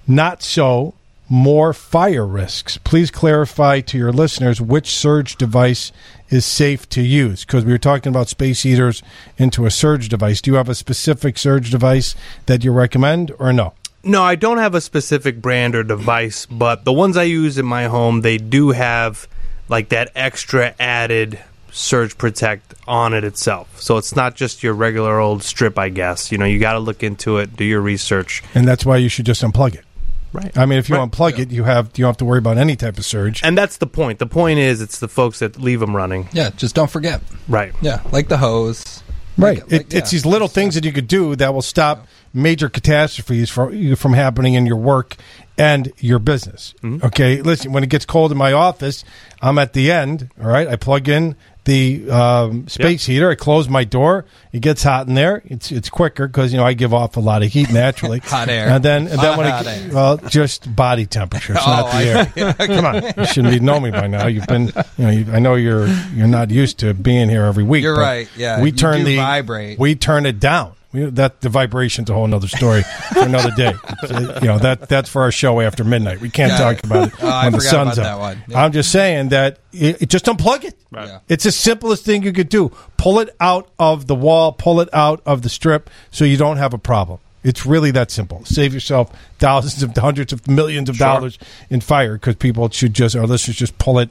Not so. More fire risks. Please clarify to your listeners which surge device is safe to use because we were talking about space heaters into a surge device. Do you have a specific surge device that you recommend or no? No, I don't have a specific brand or device, but the ones I use in my home, they do have like that extra added surge protect on it itself. So it's not just your regular old strip, I guess. You know, you got to look into it, do your research. And that's why you should just unplug it. Right. I mean, if you Right. unplug it, you have you don't have to worry about any type of surge. And that's the point. The point is it's the folks that leave them running. Yeah, just don't forget. Right. Yeah, like the hose. Right. Like- it, like- It's yeah. these little things that you could do that will stop major catastrophes from from happening in your work and your business. Mm-hmm. Okay. Listen, when it gets cold in my office, I'm at the end. All right. I plug in the um, space heater. I close my door. It gets hot in there. It's it's quicker because you know I give off a lot of heat naturally. *laughs* Hot air. And then and then Hot, when hot it air. well just body temperature. It's *laughs* Oh, not the I- air. *laughs* yeah, Come on. You shouldn't be know me by now. You've been you know you, I know you're you're not used to being here every week. You're right, yeah. We turn the vibrate. we turn it down. We, that the vibration's a whole other story for another day. *laughs* So, you know that that's for our show after midnight. We can't Got talk about it *laughs* oh, I when the forgot sun's about up. that one. Yeah. I'm just saying that it, it- just unplug it. Right. Yeah. It's the simplest thing you could do. Pull it out of the wall. Pull it out of the strip so you don't have a problem. It's really that simple. Save yourself thousands of hundreds of millions of Sure. dollars in fire because people should just or listeners just pull it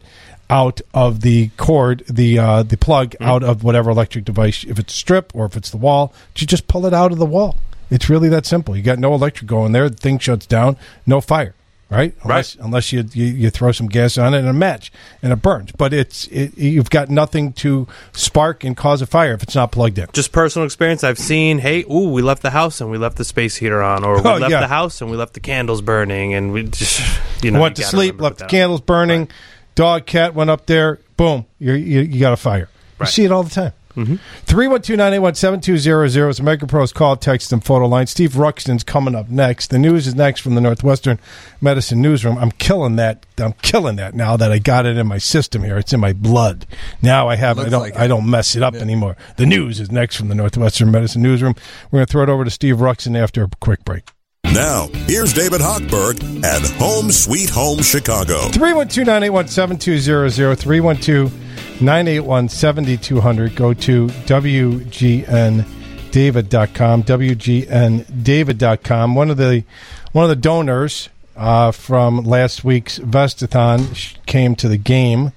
out of the cord, the uh, the plug Mm-hmm. out of whatever electric device. If it's strip or if it's the wall, you just pull it out of the wall. It's really that simple. You got no electric going there. The thing shuts down. No fire. Right, unless, unless you, you you throw some gas on it and a match and it burns, but it's it, you've got nothing to spark and cause a fire if it's not plugged in. Just personal experience. I've seen, hey, ooh, we left the house and we left the space heater on, or we Oh, left yeah. the house and we left the candles burning, and we just, you know, went you to sleep, left the candles burning, dog, cat went up there, boom, you you got a fire. You see it all the time. Mm-hmm. Three one two nine eight one seven two zero zero is a Mega Pros call, text, and photo line. Steve Ruxton's coming up next. The news is next from the Northwestern Medicine Newsroom. I'm killing that. I'm killing that now that I got it in my system here. It's in my blood. Now I have. I don't. like. I don't mess it up anymore. The news is next from the Northwestern Medicine Newsroom. We're going to throw it over to Steve Ruxton after a quick break. Now, here's David Hochberg and Home Sweet Home Chicago. 312 981 7200. 312 981 7200. Go to WGNDavid.com. WGNDavid.com. One of the, one of the donors uh, from last week's Vestathon came to the game.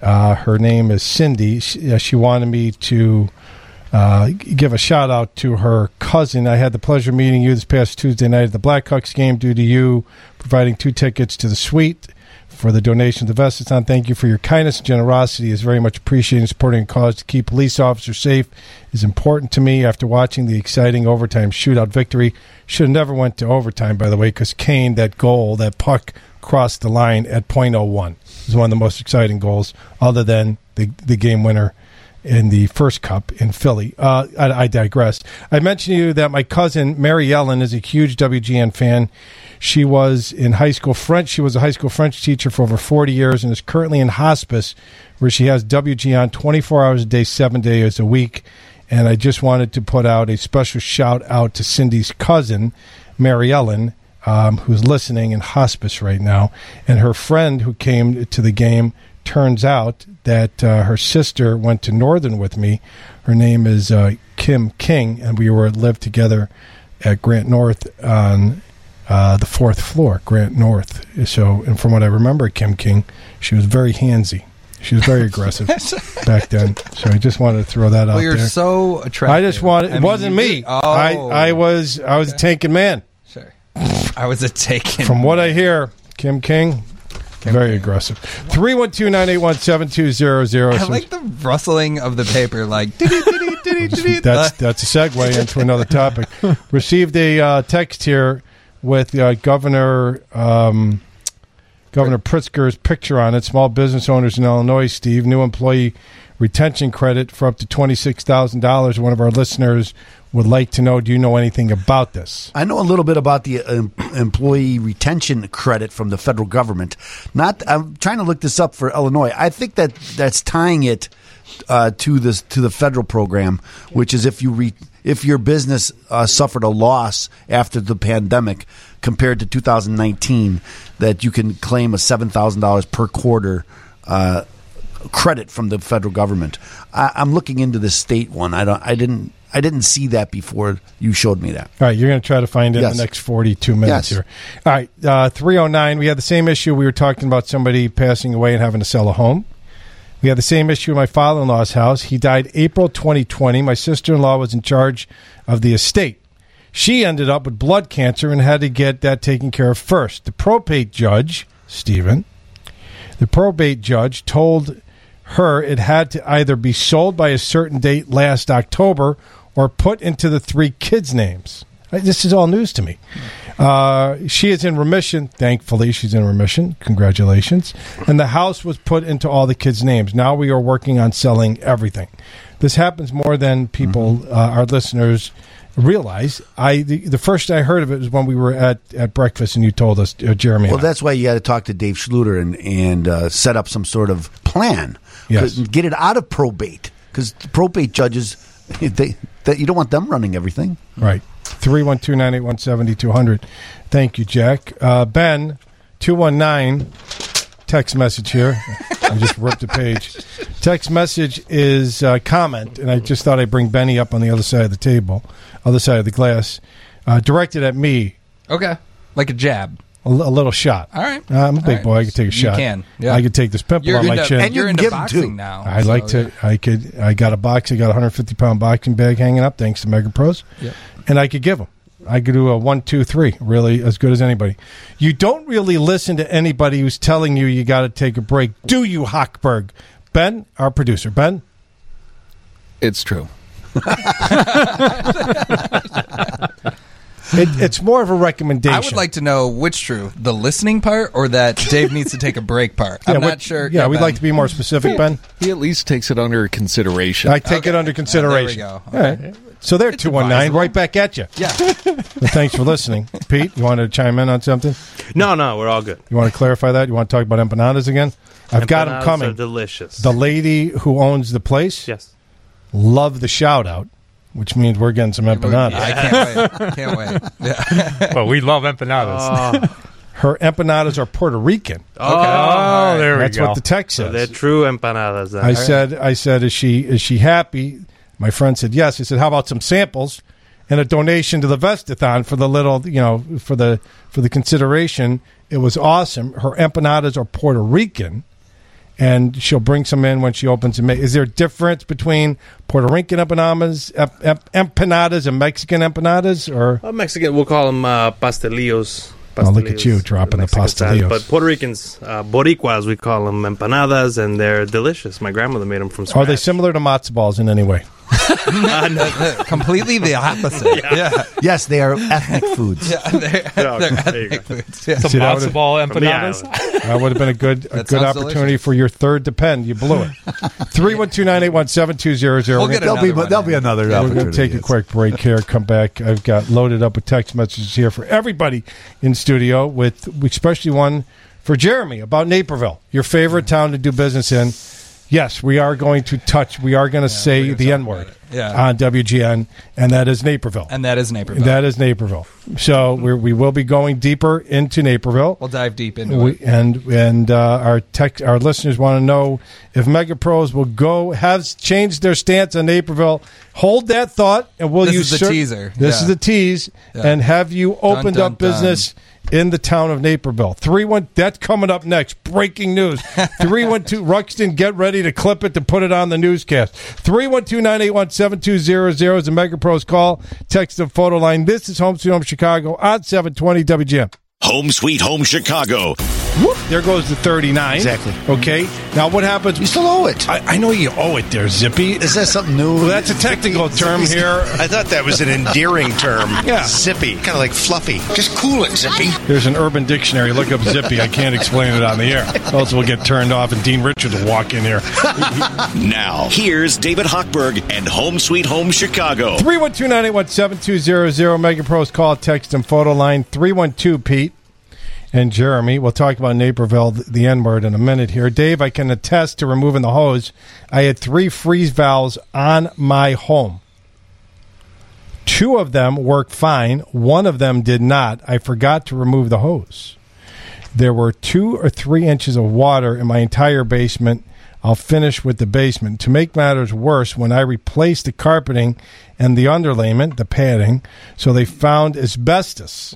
Uh, her name is Cindy. She, uh, she wanted me to uh, give a shout out to her cousin. I had the pleasure of meeting you this past Tuesday night at the Blackhawks game due to you providing two tickets to the suite for the donation to Vestathon. Thank you for your kindness and generosity. is very much appreciated. Supporting a cause to keep police officers safe is important to me. After watching the exciting overtime shootout victory, should have never went to overtime, by the way, because Kane, that goal, that puck crossed the line at .01. It was one of the most exciting goals, other than the the game winner in the first cup in Philly. Uh, I, I digress. I mentioned to you that my cousin Mary Ellen is a huge WGN fan. She was in high school French. She was a high school French teacher for over 40 years and is currently in hospice where she has WGN 24 hours a day, seven days a week. And I just wanted to put out a special shout out to Cindy's cousin, Mary Ellen, um, who's listening in hospice right now, and her friend who came to the game turns out that uh, her sister went to Northern with me. Her name is uh, Kim King, and we were lived together at Grant North on uh, the fourth floor, Grant North. So, and from what I remember, Kim King, she was very handsy. She was very *laughs* aggressive back then. So I just wanted to throw that out Well, you're there. so attractive. I just wanted. I It mean, wasn't me. oh. I I was I was a tanking man. Sure. I was a taken. From what I hear, Kim King, very aggressive. Three one two nine eight one seven two zero zero. I like the rustling of the paper, like *laughs* That's that's a segue into another topic. Received a uh, text here with uh, Governor um, Governor Pritzker's picture on it. Small business owners in Illinois, Steve, new employee retention credit for up to twenty six thousand dollars. One of our listeners would like to know: Do you know anything about this? I know a little bit about the uh, employee retention credit from the federal government. Not, I'm trying to look this up for Illinois. I think that that's tying it uh, to this to the federal program, which is if you re, if your business uh, suffered a loss after the pandemic compared to 2019, that you can claim a seven thousand dollars per quarter. Uh, credit from the federal government. I, I'm looking into the state one. I don't. I didn't. I didn't see that before you showed me that. All right, you're going to try to find it in the next 42 minutes Yes. here. All right, uh, 309. We had the same issue. We were talking about somebody passing away and having to sell a home. We had the same issue in my father in law's house. He died April 2020. My sister in law was in charge of the estate. She ended up with blood cancer and had to get that taken care of first. The probate judge, Stephen, the probate judge told her it had to either be sold by a certain date last October or put into the three kids' names. Uh, This is all news to me. Uh, she is in remission. Thankfully, she's in remission. Congratulations. And the house was put into all the kids' names. Now we are working on selling everything. This happens more than people, uh, our listeners, realize. I the, the first I heard of it was when we were at, at breakfast, and you told us, uh, Jeremy. Well, that's why you got to talk to Dave Schluter and and uh, set up some sort of plan. Yes. 'Cause- Get it out of probate because probate judges, *laughs* they that you don't want them running everything. Right. 312 981 7200. Thank you, Jack. Uh, ben, 219, text message here. *laughs* I just ripped a page. Text message is uh, comment, and I just thought I'd bring Benny up on the other side of the table, other side of the glass, uh, directed at me. Okay, like a jab. A, little shot. All right. Uh, I'm a big right. boy. I could take a shot. You can, yeah. I could take this pimple You're on my into- chin. and you're into boxing now. I like so, to. I could. I got a box. I got a 150 pound boxing bag hanging up, thanks to Mega Pros. Yep. And I could give them. I could do a one, two, three, really as good as anybody. You don't really listen to anybody who's telling you you got to take a break, do you, Hochberg? Ben, our producer, Ben. It's true. *laughs* *laughs* It, it's more of a recommendation. I would like to know which true, the listening part or that Dave needs to take a break part. *laughs* I'm Yeah, not what- sure. Yeah, we'd Ben. like to be more specific, Ben. He at least takes it under consideration. I take it under uh, consideration. go. All right. So they're two one nine, right back at you. Yeah. *laughs* Well, thanks for listening, Pete. You want to chime in on something? No, no, we're all good. You want to clarify that? You want to talk about empanadas again? I've got them Empanadas coming. Are delicious. The lady who owns the place, yes, love the shout out, which means we're getting some empanadas. I can't wait. Can't wait. *laughs* Yeah. well, we love empanadas. Oh. Her empanadas are Puerto Rican. Oh, oh there we That's go. That's what the text so says. they're true empanadas. Then. I said, I said, is she is she happy? My friend said yes. He said, how about some samples and a donation to the Vestathon for the little, you know, for the for the consideration. It was awesome. Her empanadas are Puerto Rican, and she'll bring some in when she opens them. Is there a difference between Puerto Rican empanadas, empanadas, and Mexican empanadas, or Well, Mexican, we'll call them uh, pastelillos. Oh, look at you dropping the side. pastelillos. But Puerto Ricans, uh, boricuas, we call them empanadas, and they're delicious. My grandmother made them from scratch. are they similar to matzo balls in any way? *laughs* Completely the opposite. yeah. Yes, they are ethnic foods. Yeah, they're, Yeah, they're there you go. ethnic foods. Yeah. Some See, that matzo would've- ball From the empanadas. island. *laughs* That would have been a good a That good sounds opportunity delicious. for your third depend. You blew it. *laughs* Three one two nine eight one seven two zero zero. We'll get There'll be another one there'll be in. another We're going to take a yes. quick break here. Come back. I've got loaded up with text messages here for everybody in studio, with especially one for Jeremy about Naperville, your favorite town to do business in. Yes, we are going to touch. We are going to say the N word Yeah. on WGN, and that is Naperville. And that is Naperville. That is Naperville. So we're, we will be going deeper into Naperville. We'll dive deep into We, it. and and uh, our tech, our listeners want to know if Mega Pros will go has changed their stance on Naperville. Hold that thought, and will This you? is the teaser. This Yeah. is the tease. Yeah. And have you opened dun, up business in the town of Naperville? Three one. That's coming up next. Breaking news. *laughs* Three one two. Ruxton, get ready to clip it to put it on the newscast. Three one two nine eight one seven two zero zero is the Mega Pros call. Text and photo line. This is Home Sweet Home Chicago on seven twenty WGN. Home Sweet Home Chicago. Whoop, there goes the 39. Exactly. Okay. Now what happens? You still owe it. I, I know you owe it there, Zippy. Is that something new? Well, that's a technical term here. I thought that was an endearing term. *laughs* Yeah. Zippy. Kind of like fluffy. Just cool it, Zippy. There's an urban dictionary. Look up Zippy. I can't explain it on the air. Else we'll get turned off and Dean Richards will walk in here. *laughs* Now, here's David Hochberg and Home Sweet Home Chicago. 312-981-7200. Mega Pros call, text, and photo line. 312 Pete and Jeremy. We'll talk about Naperville, the- N word, in a minute here. Dave, I can attest to removing the hose. I had three freeze valves on my home. Two of them worked fine. One of them did not. I forgot to remove the hose. There were two or three inches of water in my entire basement. I'll finish with the basement. To make matters worse, when I replaced the carpeting and the underlayment, the padding, so they found asbestos.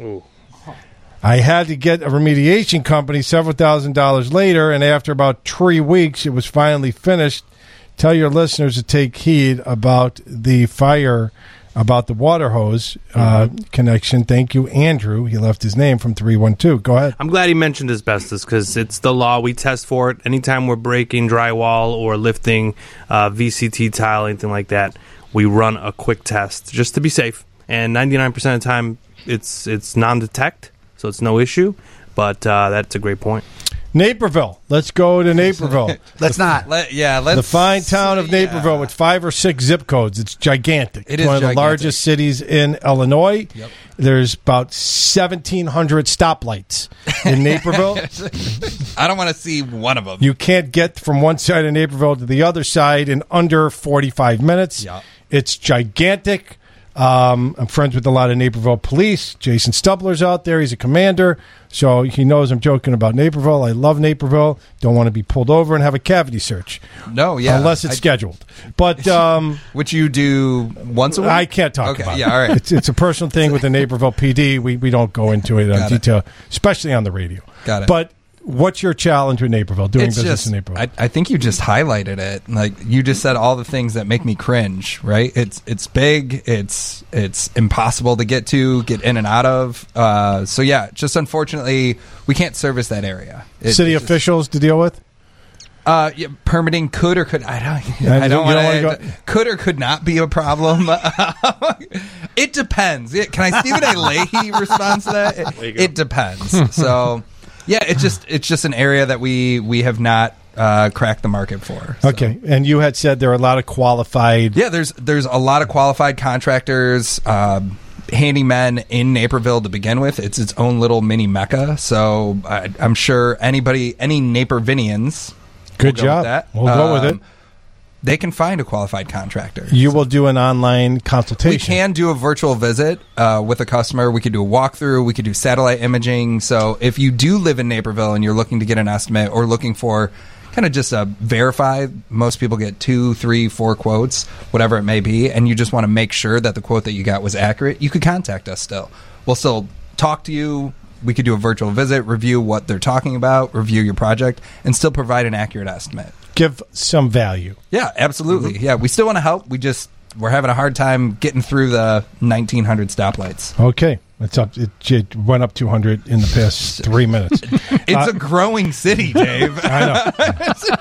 I had to get a remediation company several thousand dollars later, and after about three weeks, it was finally finished. Tell your listeners to take heed about the fire, about the water hose uh, connection. Thank you, Andrew. He left his name from 312. Go ahead. I'm glad he mentioned asbestos because it's the law. We test for it anytime we're breaking drywall or lifting uh, VCT tile, anything like that. We run a quick test just to be safe. And 99% of the time, it's it's non-detect, so it's no issue. But uh, that's a great point. Naperville. Let's go to Naperville. *laughs* Let's not. Let, yeah, let's the fine town of Naperville yeah. with five or six zip codes. It's gigantic. It it's is one of the largest cities in Illinois. Yep. There's about 1,700 stoplights in Naperville. *laughs* I don't want to see one of them. you can't get from one side of Naperville to the other side in under 45 minutes. Yeah. It's gigantic. Um, I'm friends with a lot of Naperville police. Jason Stubler's out there. He's a commander. So he knows I'm joking about Naperville. I love Naperville. Don't want to be pulled over and have a cavity search. no, yeah, unless it's I- scheduled. But *laughs* um, Which you do once a week. I can't talk Okay, about it. yeah, all right. It's, it's a personal thing with the Naperville PD. We, we don't go into it in it. detail, especially on the radio. Got it. But what's your challenge with Naperville, doing it's business just, in Naperville? I, I think you just highlighted it. Like you just said all the things that make me cringe. Right? It's it's big. It's it's impossible to get to, get in and out of. Uh, so yeah, just unfortunately, we can't service that area. It- City just- officials to deal with? Uh, yeah, permitting could or could I don't I don't don't want wanna could or could not be a problem. *laughs* it depends. Yeah, Can I Stephen A. Leahy response to that? It, it depends. so yeah, it's just it's just an area that we we have not uh, cracked the market for. So. Okay. And you had said there are a lot of qualified. Yeah, there's there's a lot of qualified contractors. Um, handymen in Naperville to begin with. It's its own little mini mecca. So I, I'm sure anybody, any Napervinians, Good will go job. With. We'll go with Um, They can find a qualified contractor. You will do an online consultation. We can do a virtual visit uh, with a customer. We could do a walkthrough. We could do satellite imaging. So if you do live in Naperville and you're looking to get an estimate or looking for kind of just a verify, most people get two, three, four quotes, whatever it may be, and you just want to make sure that the quote that you got was accurate, you could contact us still. We'll still talk to you. We could do a virtual visit, review what they're talking about, review your project, and still provide an accurate estimate. Give some value. Yeah, absolutely. Mm-hmm. Yeah, we still want to help. We just we're having a hard time getting through the 1900 stoplights. Okay. It's up. It, it went up 200 in the past *laughs* three minutes. It's Uh, a growing city, *laughs* Dave. I know.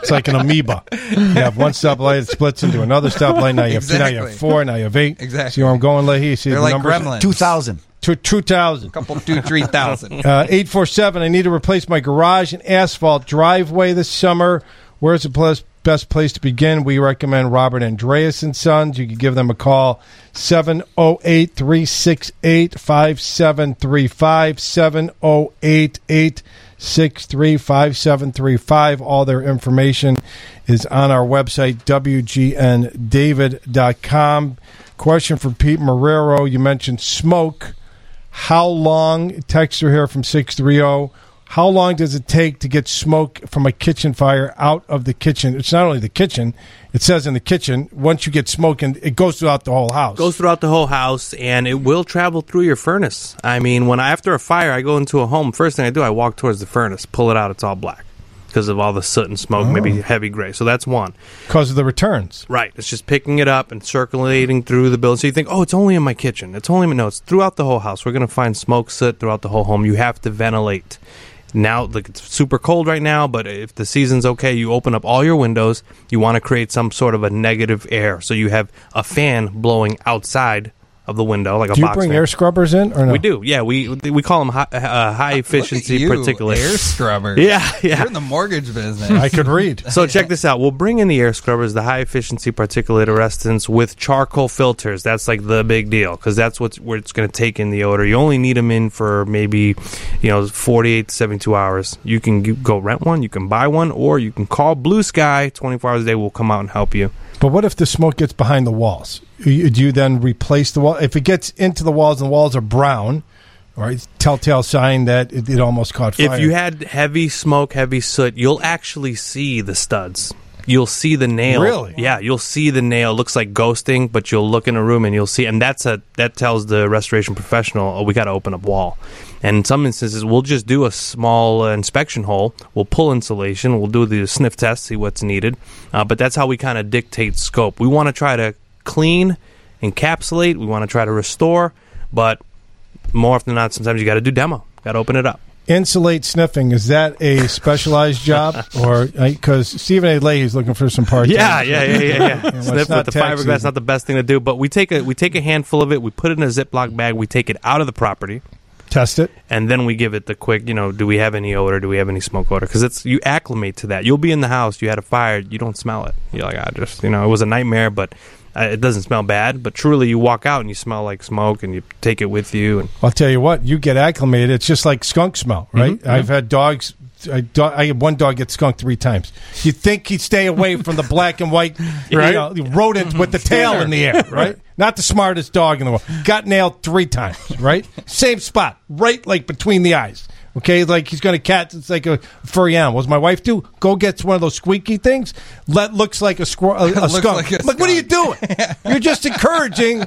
It's like an amoeba. You have one stoplight, it splits into another stoplight. Now you have two, now you have four, now you have eight. Exactly. See where I'm going, Leahy? See They're the like numbers? gremlins. 2000. Two, 2000. couple two three thousand. *laughs* Uh, 847. I need to replace my garage and asphalt driveway this summer. Where's the ples- best place to begin? We recommend Robert Andreas and Sons. You can give them a call 708 368 5735 708 863 5735. All their information is on our website, WGNDavid.com. Question from Pete Marrero. You mentioned smoke. How long, texter here from 630, how long does it take to get smoke from a kitchen fire out of the kitchen? It's not only the kitchen, it says in the kitchen, once you get smoke, and it goes throughout the whole house. goes throughout the whole house and it will travel through your furnace. I mean, when I, after a fire, I go into a home. First thing I do, I walk towards the furnace, pull it out. It's all black because of all the soot and smoke, maybe oh. heavy gray. So that's one. Because of the returns. Right. It's just picking it up and circulating through the building. So you think, oh, it's only in my kitchen. It's only no. It's throughout the whole house. We're going to find smoke soot throughout the whole home. You have to ventilate. Now, like it's super cold right now, but if the season's okay, you open up all your windows. You want to create some sort of a negative air, so you have a fan blowing outside of the window, like a Do you box bring fan. air scrubbers in or no? We do, yeah. We we call them high, uh, high efficiency particulate air scrubbers. *laughs* Yeah, yeah. You're in the mortgage business. I could read. So check this out. We'll bring in the air scrubbers, the high efficiency particulate arrestance with charcoal filters. That's like the big deal because that's what's where it's going to take in the odor. You only need them in for maybe you know 48 to 72 hours. You can go rent one, you can buy one, or you can call Blue Sky 24 hours a day. We'll come out and help you. But what if the smoke gets behind the walls? Do you then replace the wall? If it gets into the walls and the walls are brown, right, telltale sign that it, it almost caught fire. If you had heavy smoke, heavy soot, you'll actually see the studs. You'll see the nail. Really? Yeah, you'll see the nail. It looks like ghosting, but you'll look in a room and you'll see, and that's a that tells the restoration professional, oh, we got to open up wall. And in some instances, we'll just do a small uh, inspection hole. We'll pull insulation. We'll do the sniff test, see what's needed. Uh, but that's how we kind of dictate scope. We want to try to clean, encapsulate. We want to try to restore, but more often than not, sometimes you got to do demo. Got to open it up. Insulate sniffing is that a specialized job *laughs* or because Stephen A. Leahy is looking for some part? Yeah, yeah, yeah, yeah, yeah. *laughs* Sniff with the fiberglass not the best thing to do, but we take a we take a handful of it, we put it in a Ziploc bag, we take it out of the property, Test it. and then we give it the quick, you know, do we have any odor? Do we have any smoke odor? Because it's you acclimate to that. You'll be in the house, you had a fire, you don't smell it. You're like, I just, you know, it was a nightmare, but uh, it doesn't smell bad. But truly, you walk out and you smell like smoke, and you take it with you. And I'll tell you what, you get acclimated. It's just like skunk smell, right? Mhm, I've had dogs. I, do, I had one dog get skunked three times. You think he'd stay away from the black and white *laughs* Right. you know, rodent with the tail in the air, *laughs* right? Not the smartest dog in the world. Got nailed three times, right? *laughs* Same spot, right like between the eyes. Okay, like he's to catch. It's like a furry animal. What's my wife do? Go get one of those squeaky things. Let looks like a squirrel, a, *laughs* a skunk. like a like, what are you doing? *laughs* You're just encouraging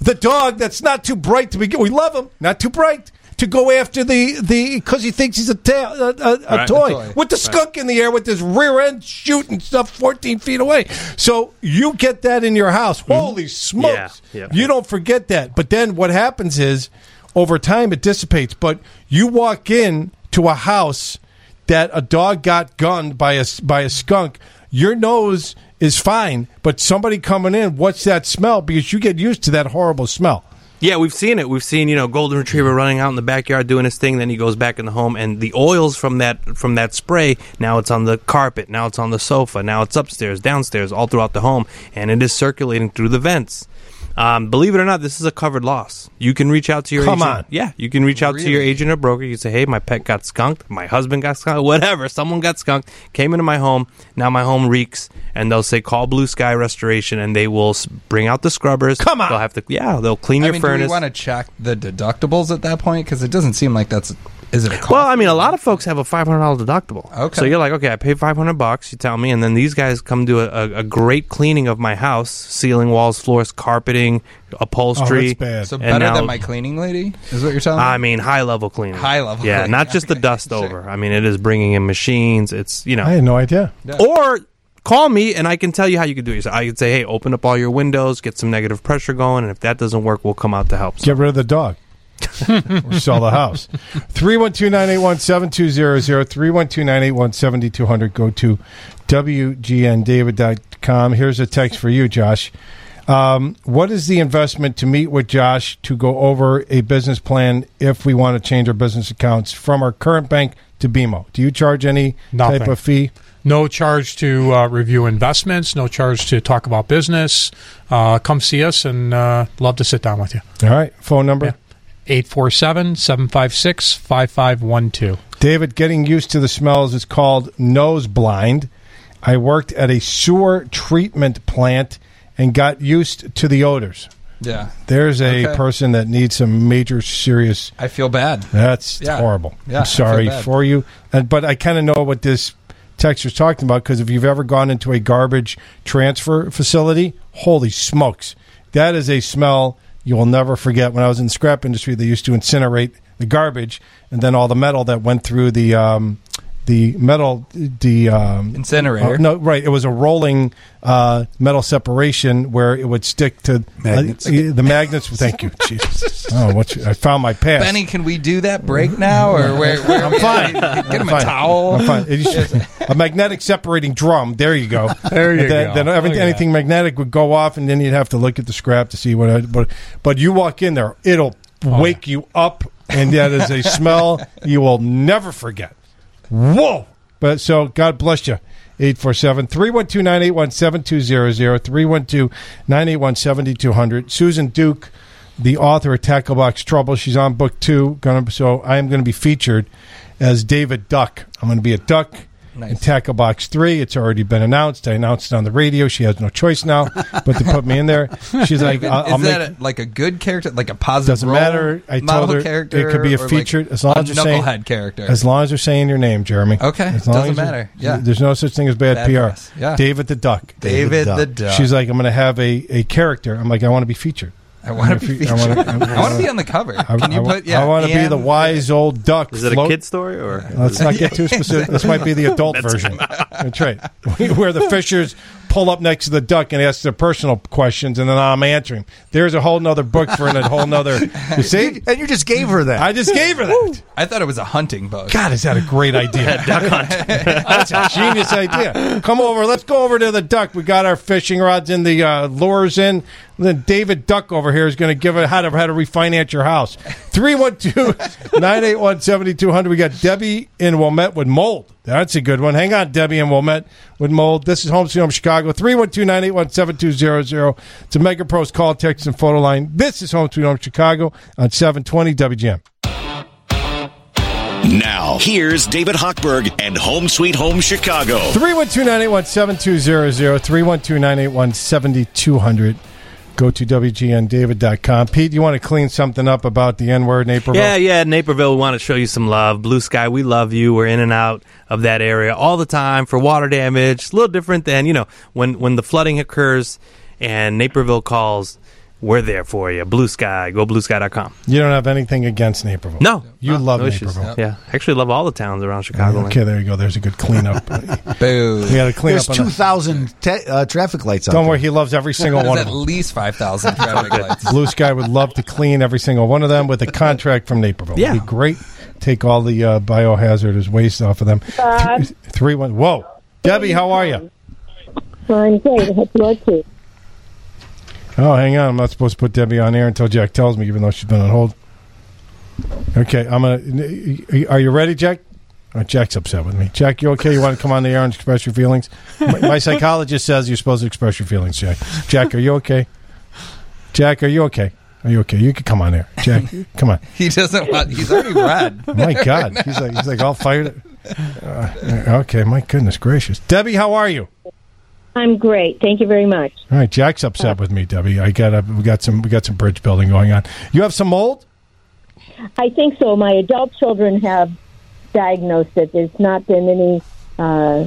the dog that's not too bright to begin. We love him, not too bright. To go after the the because he thinks he's a tail, a, a, a Right. toy toy. with the skunk in the air with his rear end shooting stuff fourteen feet away. So you get that in your house. Mm-hmm. Holy smokes! Yeah, yeah. You don't forget that. But then what happens is over time it dissipates. But you walk in to a house that a dog got gunned by a by a skunk. Your nose is fine, but somebody coming in, what's that smell? Because you get used to that horrible smell. Yeah, we've seen it. We've seen you know golden retriever running out in the backyard doing his thing. Then he goes back in the home, and the oils from that from that spray now it's on the carpet, now it's on the sofa, now it's upstairs, downstairs, all throughout the home, and it is circulating through the vents. Um, believe it or not, this is a covered loss. You can reach out to your Come agent. on. Yeah, you can reach out to your agent or broker. You can say, "Hey, my pet got skunked. My husband got skunked. *laughs* Whatever. Someone got skunked. Came into my home. Now my home reeks." And they'll say, "Call Blue Sky Restoration," and they will s- bring out the scrubbers. Come on. They'll have to. Yeah, they'll clean I your mean, do furnace. want to check the deductibles at that point? Because it doesn't seem like that's. Is it a cost? Well, I mean, a lot of folks have a five hundred dollar deductible. Okay. So you're like, okay, I pay five hundred bucks. You tell me, and then these guys come do a, a, a great cleaning of my house: ceiling, walls, floors, carpeting, upholstery. Oh, that's bad. So better now- than my cleaning lady is what you're telling me. I mean, high level cleaning. High level Yeah, cleaning, not just the *laughs* dust over. I mean, it is bringing in machines. It's you know, I had no idea. or call me and I can tell you how you can do it. So I can say, hey, open up all your windows, get some negative pressure going, and if that doesn't work, we'll come out to help. Get rid of the dog. *laughs* or sell the house. 312 981 7200. 312 981 7200. Go to WGNDavid.com. Here's a text for you, Josh. Um, what is the investment to meet with Josh to go over a business plan if we want to change our business accounts from our current bank to BMO? Do you charge any Nothing. type of fee? No charge to uh, review investments. No charge to talk about business. Uh, come see us and uh, love to sit down with you. All right. Phone number? 847 756 5512. David, getting used to the smells is called nose blind. I worked at a sewer treatment plant and got used to the odors. Yeah. There's a Okay. person that needs some major serious. I feel bad. That's Yeah. horrible. Yeah, I I'm sorry for you, and, but I kind of know what this texture's talking about because if you've ever gone into a garbage transfer facility, holy smokes, that is a smell you will never forget. When I was in the scrap industry, they used to incinerate the garbage, and then all the metal that went through the um, the metal the um, Incinerator. uh, no, right. It was a rolling uh, metal separation where it would stick to Magnets. uh, the magnets. *laughs* Thank you, Jesus. Oh, what you, I found my pass. Benny, can we do that break now, or *laughs* where? where I'm fine. Get him I'm a fine. towel. I'm fine. It used- *laughs* a magnetic separating drum. There you go. There you And then, go. Then everything, Look at anything magnetic would go off, and then you'd have to look at the scrap to see what. I, but but you walk in there, it'll Oh, wake you up, and that is a smell you will never forget. Whoa! But so God bless you. 847 312 981 7200 312 981 7200. Susan Duke, the author of Tackle Box Trouble, she's on book two. Gonna, so I am going to be featured as David Duck. I'm going to be a duck in Tackle Box 3. It's already been announced. I announced it on the radio. She has no choice now but to put me in there. She's like, I'll, Is I'll that make. a, like a good character, like a positive? Doesn't role matter. I model told her character, it could be a or like featured as long a as you're saying character. As long as they're saying your name, Jeremy. Okay, As long doesn't as matter. Yeah. There's no such thing as bad, Bad PR. press. Yeah. David the Duck. David the Duck. She's like, I'm going to have a, a character. I'm like, I want to be featured. I want to be fe- I wanna- *laughs* I want to be on the cover. Can you put? Yeah, I want to be the wise old duck. Is it a float- kid story or? Let's not get too *laughs* specific. This might be the adult version. That's right. *laughs* Where the fishers pull up next to the duck and ask their personal questions, and then I'm answering. There's a whole nother book for it, a whole nother. *laughs* You see? And you just gave her that. I just gave her that. I thought it was a hunting book. God, is that a great idea? *laughs* Duck hunting. *laughs* That's a genius idea. Come over. Let's go over to the duck. We got our fishing rods in, the uh, lures in. Then David Duck over here is going to give it how to how to refinance your house. 312-981-7200. We got Debbie in Wilmette with mold. That's a good one. Hang on, Debbie in Wilmette with mold. This is Home Sweet Home Chicago. 312-981-7200. It's a Mega Pros call, text, and photo line. This is Home Sweet Home Chicago on 720 WGN. Now, here's David Hochberg and Home Sweet Home Chicago. 312-981-7200, 312-981-7200. Go to WGNDavid.com. Pete, you want to clean something up about the N-word, Naperville? Yeah, yeah, Naperville, we want to show you some love. Blue Sky, we love you. We're in and out of that area all the time for water damage. A little different than, you know, when, when the flooding occurs and Naperville calls, we're there for you. Blue Sky, go bluesky.com. You don't have anything against Naperville. No. You no, love no issues. Naperville. Yeah. Actually, love all the towns around Chicago. Okay, there you go. There's a good cleanup. *laughs* Boo. We got to clean There's up. on that. 2,000 te- uh, traffic lights Don't there. worry, he loves every *laughs* single There's one at of them. least five thousand *laughs* traffic lights. Blue Sky would love to clean every single one of them with a contract from Naperville. Yeah. It'd be great. Take all the uh, biohazardous waste off of them. Bob. Th- Three one. Whoa, Debbie, how are you? I'm great. I hope you are too. Oh, hang on. I'm not supposed to put Debbie on air until Jack tells me, even though she's been on hold. Okay, I'm gonna. Are you ready, Jack? Oh, Jack's upset with me. Jack, you okay? You want to come on the air and express your feelings? My, my psychologist says you're supposed to express your feelings, Jack. Jack, are you okay? Jack, are you okay? Are you okay? You can come on there, Jack. Come on. He doesn't want. He's already red. My God, he's like he's like all fired. Uh, okay, my goodness gracious, Debbie, how are you? I'm great. Thank you very much. All right, Jack's upset with me, Debbie. I got we got some we got some bridge building going on. You have some mold? I think so. My adult children have diagnosed it. There's not been any uh,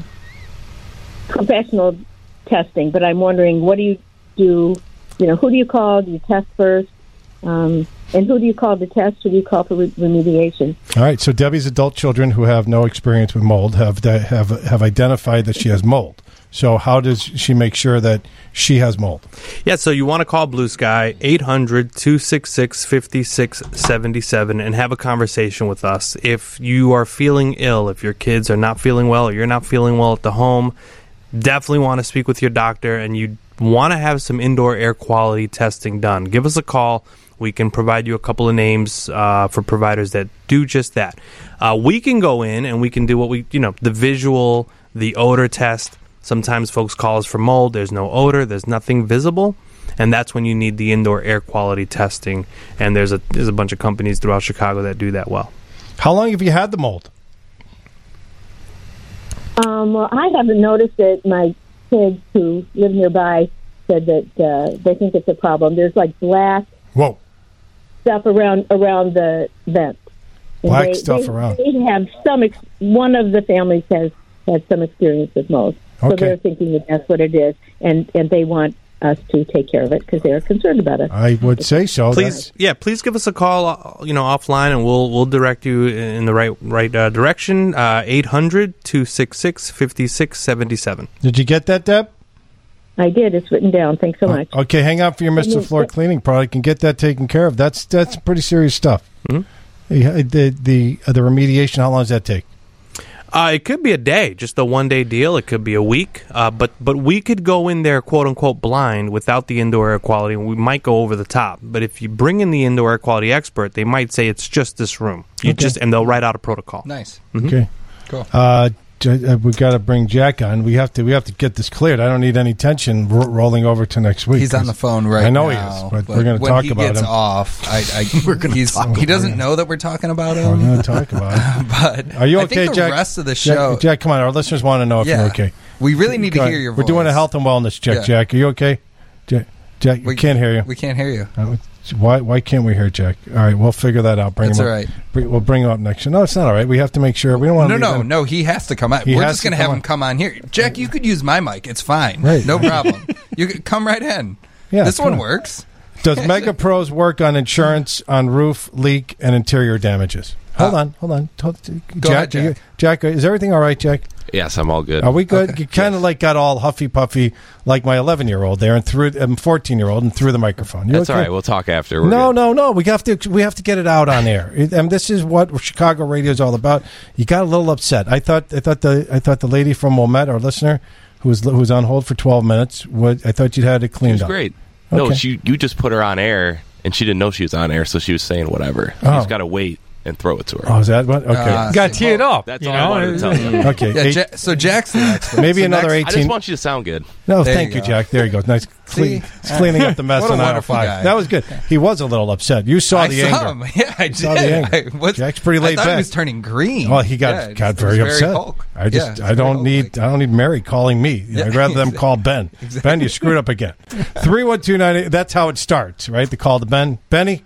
professional testing, but I'm wondering what do you do? You know, who do you call? Do you test first? Um, and who do you call to test? Who do you call for re- remediation? All right, so Debbie's adult children who have no experience with mold have have have identified that she has mold. So how does she make sure that she has mold? Yeah, so you want to call Blue Sky 800 266 5677 and have a conversation with us. If you are feeling ill, if your kids are not feeling well, or you're not feeling well at the home, definitely want to speak with your doctor and you want to have some indoor air quality testing done. Give us a call. We can provide you a couple of names uh, for providers that do just that. Uh, we can go in and we can do what we, you know, the visual, the odor test. Sometimes folks call us for mold. There's no odor. There's nothing visible, and that's when you need the indoor air quality testing. And there's a there's a bunch of companies throughout Chicago that do that well. How long have you had the mold? Um, well, I haven't noticed it. My kids who live nearby said that uh, they think it's a problem. There's like black Whoa. Stuff around around the vent. Black they, stuff they, around. They have some. Ex- one of the families has had some experience with mold, so they're thinking that that's what it is, and and they want us to take care of it because they're concerned about it. I would say so. Please, yeah, please give us a call, uh, you know, offline, and we'll we'll direct you in the right right uh, direction. Uh, 800-266-5677. Did you get that, Deb? I did. It's written down. Thanks so much. Okay, hang out for your Mr. Floor cleaning product and get that taken care of. That's that's pretty serious stuff. Hmm? The the the, uh, the remediation. How long does that take? Uh, it could be a day, just a one day deal. It could be a week. Uh, but but we could go in there, quote unquote, blind without the indoor air quality, and we might go over the top. But if you bring in the indoor air quality expert, they might say it's just this room. You Okay. just and they'll write out a protocol. Nice. Mhm. Okay. Cool. Uh, J- uh, got to bring Jack on. We have to. We have to get this cleared. I don't need any tension ro- rolling over to next week. He's on the phone right I know now. he is, but, we're going to when talk he about gets him. off, I, I, *laughs* We're gonna he's, talk he doesn't him. know that we're talking about him. We're him. going to talk about it. *laughs* but Are you I okay, think the Jack? rest of the show, Jack, come on. Our listeners want to know if Yeah. you're okay. We really need to hear ahead. your We're doing a health and wellness check. Yeah. Jack, are you okay? Jack, Jack we can't hear you. we can't hear you. Uh, Why? Why can't we hear Jack? All right, we'll figure that out. Bring That's him up. all right. Bring- we'll bring him up next. year. No, it's not all right. We have to make sure. We don't want No, to. no, no. He has to come out. He We're just going to have him come on here. Jack, you could use my mic. It's fine. Right. No *laughs* problem. you could come right in. Yeah, this one on. works. Does *laughs* Mega Pros work on insurance on roof leak and interior damages? Hold on, hold on. Jack, ahead, are you- Jack, is everything all right, Jack? Yes, I'm all good. Are we good? You kind of like got all huffy puffy, like my 11 year old there, and threw um, 14 year old, and threw the microphone. You That's okay? all right. We'll talk after. We're no, good. no, no. We have to. We have to get it out on air. It- And this is what Chicago radio is all about. You got a little upset. I thought. I thought the. I thought the lady from Wilmette, our listener, who was who was on hold for 12 minutes. Would I thought you'd had it She cleaned was up. great. No, she you just put her on air, and she didn't know she was on air, so she was saying whatever. You Oh. just got to wait and throw it to her. Oh, is that what? Okay. Uh, Got to tee it up. That's you all know? I wanted to tell you. *laughs* Okay. Yeah, eight- Ja- so Jack's the expert. maybe So another next- I 18. just want you to sound good. No, There thank you you, go. Jack. There you go. Nice *laughs* clean, See? it's cleaning up the *laughs* mess What a on wonderful 905. guy. That was good. He was a little upset. You saw I the saw anger. him. Yeah, I Saw the anger. I was- Jack's pretty I laid thought back. He was turning green. Well, he got Yeah, it got was very very upset. Hulk. I Yeah, just it's I very don't Hulk-like. need I don't need Mary calling me. You know, I'd rather them call Ben. Ben, you screwed up again. Three one two nine eight. That's how it starts, right? The call to Ben. Benny.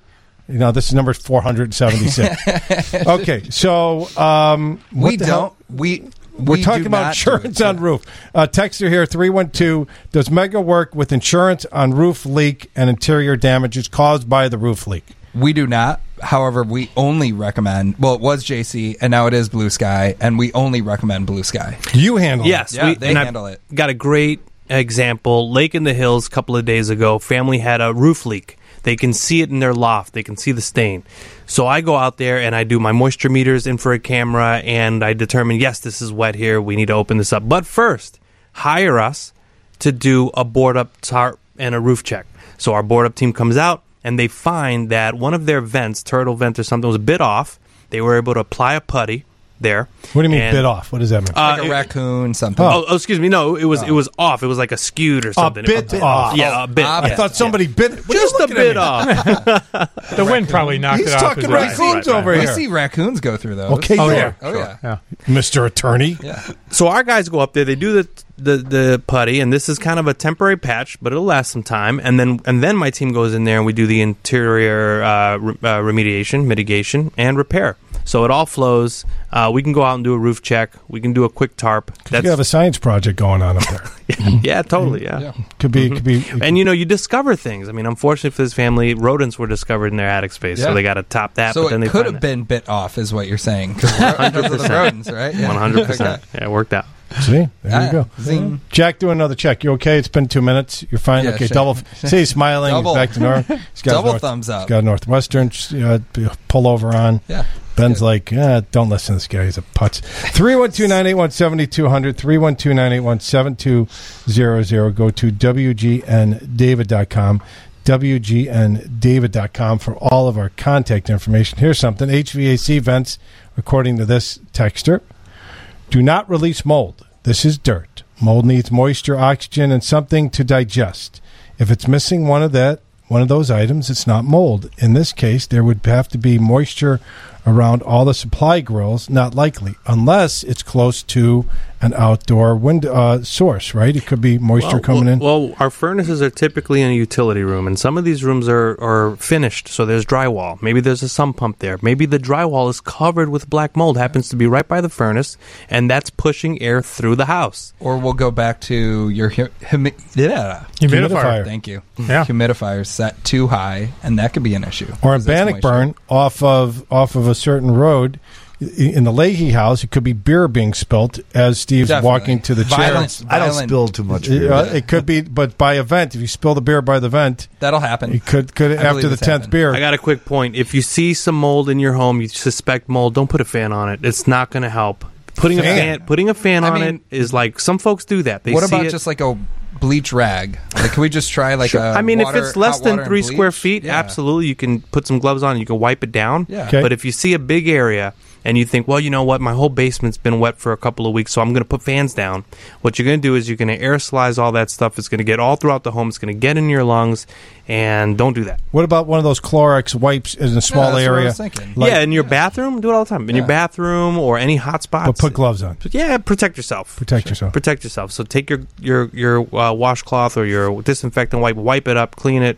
You know, this is number four hundred seventy six. *laughs* okay, so um, we don't. Hell? We. We're we talking about insurance it. on roof. Uh, texter here, 312. Does Mega work with insurance on roof leak and interior damages caused by the roof leak? We do not. However, we only recommend. Well, it was JC, and now it is Blue Sky, and we only recommend Blue Sky. You handle Yes, Yeah, they and I've handle it. Got a great example. Lake in the Hills, a couple of days ago, family had a roof leak. They can see it in their loft. They can see the stain. So I go out there and I do my moisture meters, infrared camera, and I determine yes, this is wet here. We need to open this up. But first, hire us to do a board up tarp and a roof check. So our board up team comes out and they find that one of their vents, turtle vent or something, was bit off. They were able to apply a putty there. What do you mean And- bit off? What does that mean? Uh, Like a it- raccoon, something. Oh, oh, excuse me. No, it was it was off. It was like a skewed or something. bit It- off. Yeah, a bit. I I yeah. thought somebody bit. What just a bit off. *laughs* The wind probably knocked He's it off. He's talking raccoons right, over we here. see raccoons go through those. Okay, Oh, yeah. yeah. Oh yeah. Yeah. Mr. Attorney. Yeah. so our guys go up there. They do the the the putty, and this is kind of a temporary patch, but it'll last some time. And then and then my team goes in there and we do the interior uh, re- uh, remediation, mitigation, and repair. So it all flows. Uh, we can go out and do a roof check. We can do a quick tarp. You have a science project going on up there. *laughs* yeah, totally. Yeah. Yeah. Could be. Could be. And you know, you discover things. I mean, unfortunately for this family, rodents were discovered in their attic space, Yeah. so they got to top that. So but then it they could find have been bit off, is what you're saying? Because *laughs* of the *laughs* rodents, right? Yeah. One hundred percent. Yeah, it worked out. See, there Ah, you go. zing. Jack, do another check. You okay? It's been two minutes. You're fine. Yeah, okay, double. *laughs* See, he's smiling. Double. He's back to north. *laughs* He's got Double north, thumbs up. He's got a Northwestern uh, pull over on. Yeah. Ben's Good. like, eh, don't listen to this guy. He's a putz. 312 981 7200. 312 981 7200. Go to WGNDavid.com. WGNDavid.com for all of our contact information. Here's something HVAC vents, according to this texter, do not release mold. This is dirt. Mold needs moisture, oxygen, and something to digest. If it's missing one of that, one of those items, it's not mold. In this case, there would have to be moisture, around all the supply grills. Not likely, unless it's close to an outdoor wind uh, source. Right? It could be moisture well, coming well, in. Well, our furnaces are typically in a utility room, and some of these rooms are, are finished, so there's drywall. Maybe there's a sump pump there. Maybe the drywall is covered with black mold, happens to be right by the furnace, and that's pushing air through the house. Or we'll go back to your hu- humi- yeah. Humidifier. Thank you. Yeah. Humidifier set too high, and that could be an issue. or a it's burn off of off of a certain road, in the Leahy house, it could be beer being spilt as Steve's Definitely. walking to the chair. Violent- I don't violent- spill too much Uh, beer. it could be, but by event, if you spill the beer by the vent, That'll happen. it could could I after the tenth happened. beer. I got a quick point. If you see some mold in your home, you suspect mold, don't put a fan on it. It's not going to help. Putting a Fan? fan, putting a fan I on mean- it is like some folks do that. They what see about it- just like a bleach rag? Like, can we just try like a? Uh, I mean, water- if it's less than three square feet, Yeah. absolutely, you can put some gloves on. and You can wipe it down. Yeah. Okay. But if you see a big area and you think, well, you know what, my whole basement's been wet for a couple of weeks, so I'm going to put fans down. What you're going to do is you're going to aerosolize all that stuff. It's going to get all throughout the home. It's going to get in your lungs, and don't do that. what about one of those Clorox wipes in a small that's what I area? Like- yeah, in your bathroom, do it all the time. In your bathroom or any hot spots. but put gloves on. yeah, protect yourself. Protect yourself. Protect yourself. So take your your your uh, washcloth or your disinfectant wipe, wipe it up, clean it, and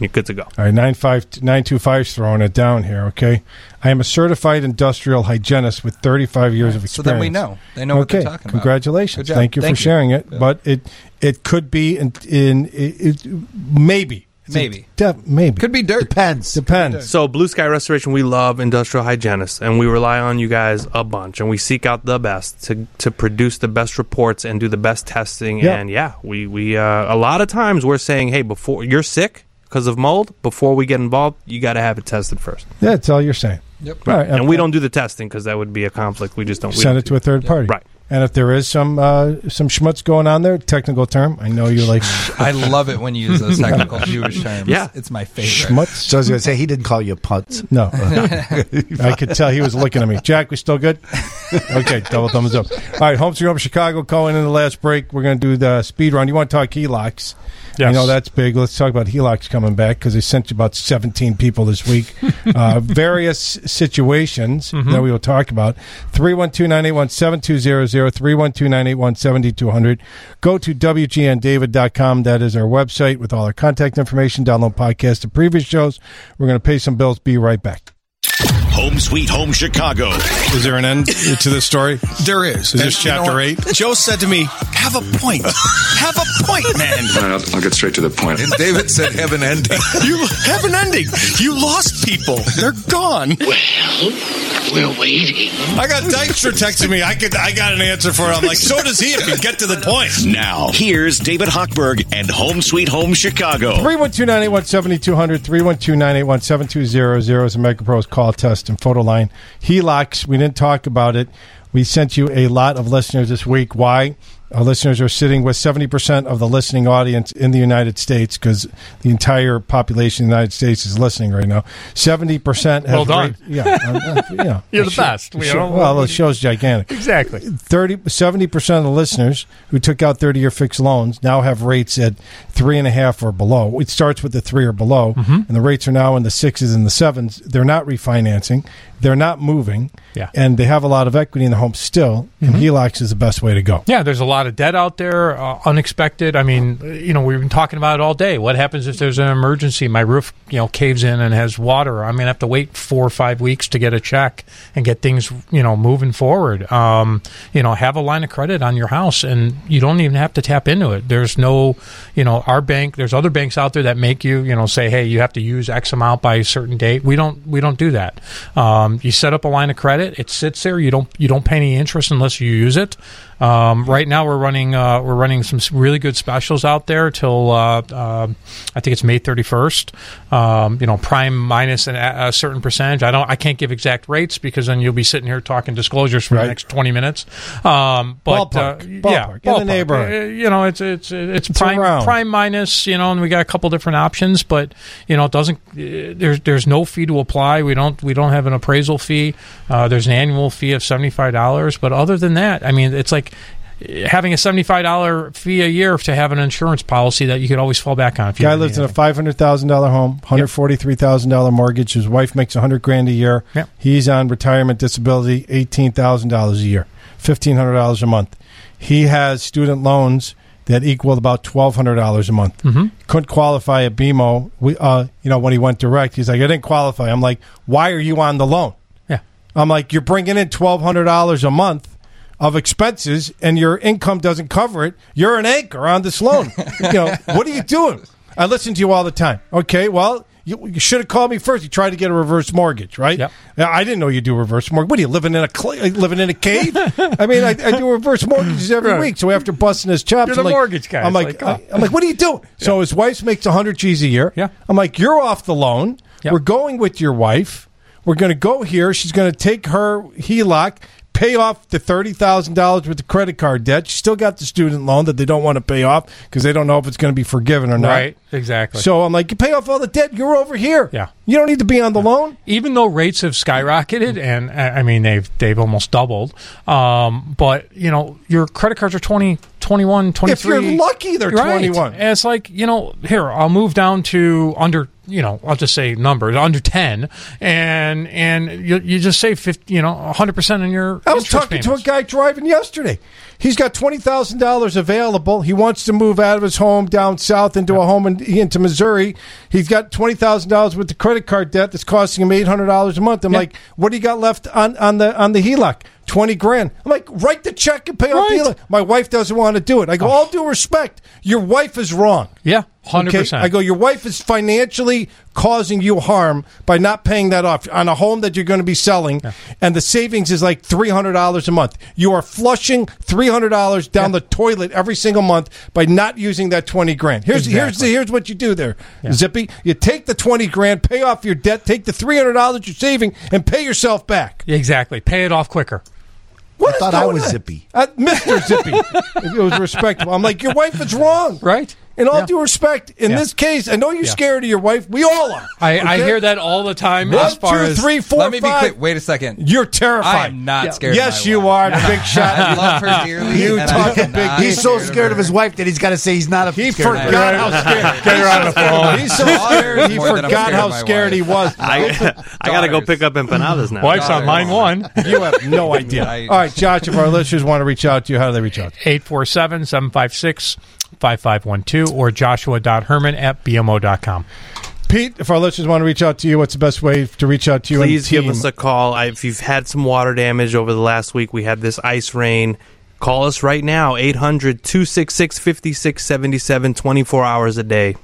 you're good to go. All right, nine five nine two five's throwing it down here. Okay, I am a certified industrial hygienist with thirty five years of experience. So then we know. They know what okay, they're talking about. congratulations. Good job. Thank you Thank for you. sharing it. Yeah. But it it could be in, in it, it, maybe Maybe. def- maybe Could be dirt. Depends. depends. So, Blue Sky Restoration, we love industrial hygienists, and we rely on you guys a bunch, and we seek out the best to, to produce the best reports and do the best testing. Yeah. And yeah, we we uh, a lot of times we're saying, hey, before you're sick because of mold, before we get involved, you got to have it tested first. Yeah, that's all you're saying. Yep. All right, and we don't do the testing because that would be a conflict. We just don't we send don't it do to a third party. Right. And if there is some uh, some schmutz going on there, technical term, I know you like *laughs* I love it when you use those technical *laughs* Jewish terms. Yeah. it's my favorite. schmutz. So I was going to say he didn't call you putz. No, *laughs* I could tell he was looking at me. Jack, we still good? Okay, double thumbs up. All right, home sweet home Chicago. Going in the last break, we're going to do the speed run. You want to talk HELOCs? Yes. You know that's big. Let's talk about HELOCs coming back because they sent you about 17 people this week. uh, various situations that we will talk about. 312-981-7200, 312-981-7200. Go to WGNDavid.com. That is our website with all our contact information. Download podcast of previous shows. We're going to pay some bills. Be right back. Home Sweet Home Chicago. Is there an end to this story? There is. Is this And you chapter know eight? Joe said to me, "Have a point. Have a point, man. *laughs* I'll, I'll get straight to the point. And David said, have an ending. *laughs* You have an ending. You lost people. They're gone." Well, we're waiting. I got Dykstra texting me. I could. I got an answer for it. I'm like, so does he. If you get to the point. Now, here's David Hochberg and Home Sweet Home Chicago. 312-981-7200, 312-981-7200 is a MegaPro's call test and photo line. HELOCs, we didn't talk about it. We sent you a lot of listeners this week. Why? Our listeners are sitting with 70% of the listening audience in the United States because the entire population of the United States is listening right now. 70% have Well done. yeah, uh, yeah. *laughs* You're the Show- best. We show- don't- well, the show's gigantic. Exactly. 30, 70% of the listeners who took out 30 year fixed loans now have rates at three and a half or below. It starts with the three or below, Mm-hmm. and the rates are now in the sixes and the sevens. They're not refinancing, they're not moving, Yeah. Mm-hmm. and they have a lot of equity in the home still, and HELOCs is the best way to go. Yeah, there's a lot of debt out there, uh, unexpected. I mean, you know, we've been talking about it all day. What happens if there's an emergency? My roof, you know, caves in and has water. I'm going to have to wait four or five weeks to get a check and get things, you know, moving forward. Um, you know, have a line of credit on your house, and you don't even have to tap into it. There's no, you know, our bank. There's other banks out there that make you, you know, say, hey, you have to use X amount by a certain date. We don't. We don't do that. Um, Um, you set up a line of credit. It sits there. You don't. You don't pay any interest unless you use it. Um, right now, we're running uh, we're running some really good specials out there till uh, uh, I think it's May 31st. Um, you know, prime minus an, a certain percentage. I don't I can't give exact rates because then you'll be sitting here talking disclosures for Right. the next 20 minutes. Um, but Ballpark. uh, Ballpark. yeah, In the ballpark. neighborhood. Uh, you know, it's it's it's, It's prime around. prime minus. You know, and we got a couple different options, but you know, it doesn't. Uh, there's there's no fee to apply. We don't we don't have an appraisal fee. Uh, there's an annual fee of seventy five dollars, but other than that, I mean, it's like having a seventy-five dollar fee a year to have an insurance policy that you could always fall back on. If you Guy lives need in a five hundred thousand dollar home, hundred forty three thousand dollar mortgage. His wife makes a hundred grand a year. Yep. He's on retirement disability, eighteen thousand dollars a year, fifteen hundred dollars a month. He has student loans that equal about twelve hundred dollars a month. Mhm. Couldn't qualify at BMO. We, uh, you know, when he went direct, he's like, I didn't qualify. I'm like, why are you on the loan? Yeah. I'm like, you're bringing in twelve hundred dollars a month of expenses, and your income doesn't cover it. You're an anchor on this loan. *laughs* you know, what are you doing? I listen to you all the time. Okay, well, you, you should have called me first. You tried to get a reverse mortgage, right? Yeah. I didn't know you do reverse mortgage. What are you living in a cl- living in a cave? *laughs* I mean, I, I do reverse mortgages every Right. week. So after busting his chops, You're I'm the like, mortgage guy. I'm like, like, oh. I'm like, what are you doing? *laughs* So his wife makes hundred G's a year. Yeah. I'm like, you're off the loan. We're going with your wife. We're going to go here. She's going to take her HELOC, pay off the thirty thousand dollars with the credit card debt. She's still got the student loan that they don't want to pay off because they don't know if it's going to be forgiven or not. Right, exactly. So I'm like, you pay off all the debt. You're over here. Yeah. You don't need to be on the loan. even though rates have skyrocketed and uh, I mean they've they've almost doubled um, but you know your credit cards are 20 21 23 If you're lucky, they're Right. 21. and it's like you know here I'll move down to under you know I'll just say numbers under 10 and and you, you just save 50 you know 100% in your I was talking to a guy driving yesterday. He's got twenty thousand dollars available. He wants to move out of his home down south into a home in, into Missouri. He's got twenty thousand dollars with the credit card debt that's costing him eight hundred dollars a month. I'm like, what do you got left on, on the on the HELOC? Twenty grand. I'm like, write the check and pay off the. My wife doesn't want to do it. I go, oh. all due respect, your wife is wrong. yeah 100% Okay? I go, your wife is financially causing you harm by not paying that off on a home that you're going to be selling, and the savings is like three hundred dollars a month. You are flushing three hundred dollars down the toilet every single month by not using that twenty grand. Here's here's Exactly. here's what you do there, Zippy. You take the twenty grand, pay off your debt, take the three hundred dollars you're saving, and pay yourself back. exactly pay it off quicker What I is thought I was on? Zippy. Uh, Mr. Zippy. *laughs* it was respectable. I'm like, your wife is wrong. Right. In all Yeah. due respect, in Yeah. this case, I know you're Yeah. scared of your wife. We all are. I, I hear that all the time One, as far two, as three, Let me be quick. Wait a second. You're terrified. I am not Yeah. scared. Yes, of my you wife. are. Big *laughs* shot. I love her dearly. You and I talking big- He's so scared scared of his wife that he's got to say he's not a He scared forgot her. how scared. Get her on the phone. He's so scared. He more than I'm forgot how scared he was. *laughs* I, I got to go pick up empanadas now. wife's on line one You have no *laughs* idea. All right, Josh. If our listeners want to reach out to you, how do they reach out? 847 756 5512 or joshua.herman at bmo.com. Pete, if our listeners want to reach out to you, what's the best way to reach out to you? Please give us a call. I, if you've had some water damage over the last week, we had this ice rain. Call us right now, 800 266 5677, 24 hours a day.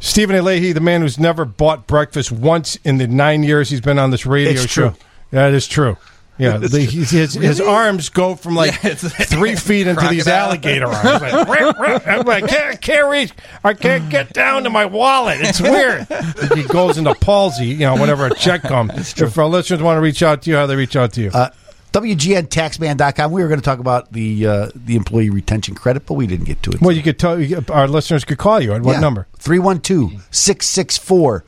Stephen A. Leahy, the man who's never bought breakfast once in the nine years he's been on this radio It's show. true. That is true. Yeah, *laughs* the, his, really? his arms go from like yeah, three *laughs* feet into these alligator arms. Like. *laughs* I'm like, I can't, can't reach. I can't get down to my wallet. It's weird. he goes into palsy, you know, whenever a check comes. If our listeners want to reach out to you, how they reach out to you? Uh, WGNTaxman.com. We were going to talk about the uh, the employee retention credit, but we didn't get to it. Well, you could tell our listeners could call you at what yeah. number? 312 664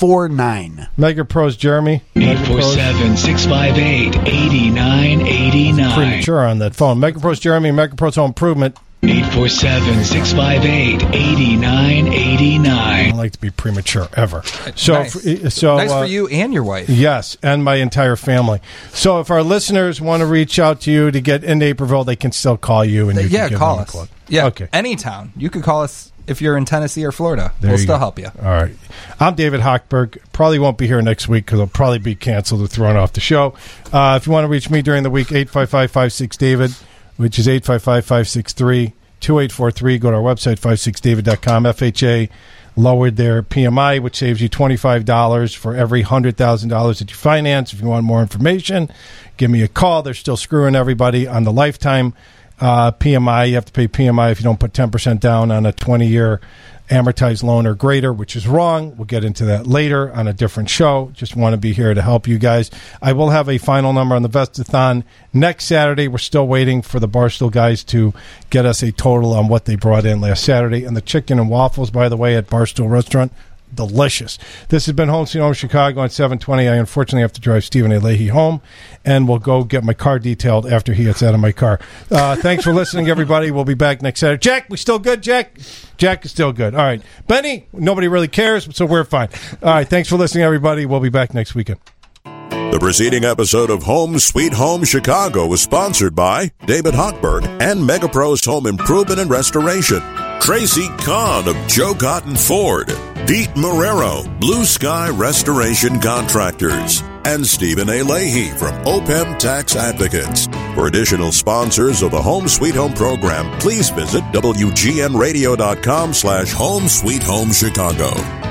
mega Megapro's Jeremy. 847 658 8989. Premature on that phone. Megapro's Jeremy, Megapro's Home Improvement. 847 658 8989. I don't like to be premature ever. So, nice. so nice uh, for you and your wife. Yes, and my entire family. So, if our listeners want to reach out to you to get into Naperville, they can still call you and they, you yeah, call us. Yeah, okay. Any town, you could call us if you're in Tennessee or Florida. There we'll still go. help you. All right. I'm David Hochberg. Probably won't be here next week because I'll probably be canceled or thrown off the show. Uh, if you want to reach me during the week, 855 David, which is 855 563 2843. Go to our website, 56david.com. FHA lowered their PMI, which saves you $25 for every $100,000 that you finance. If you want more information, give me a call. They're still screwing everybody on the lifetime uh, PMI. You have to pay PMI if you don't put 10% down on a 20 year amortized loan or greater, which is wrong. We'll get into that later on a different show. Just want to be here to help you guys. I will have a final number on the Vestathon next Saturday. We're still waiting for the Barstool guys to get us a total on what they brought in last Saturday. And the chicken and waffles, by the way, at Barstool Restaurant, delicious. This has been Home Sweet Home Chicago on 720. I unfortunately have to drive Stephen A. Leahy home, and we'll go get my car detailed after he gets out of my car. Uh, thanks for listening, everybody. We'll be back next Saturday. Jack, we still good, Jack? Jack is still good. All right. Benny, nobody really cares, so we're fine. All right. Thanks for listening, everybody. We'll be back next weekend. The preceding episode of Home Sweet Home Chicago was sponsored by David Hochberg and MegaPro's Home Improvement and Restoration, Tracy Kahn of Joe Cotton Ford, Pete Marrero, Blue Sky Restoration Contractors, and Stephen A. Leahy from OPEM Tax Advocates. For additional sponsors of the Home Sweet Home program, please visit WGNradio.com slash Home Sweet Home Chicago.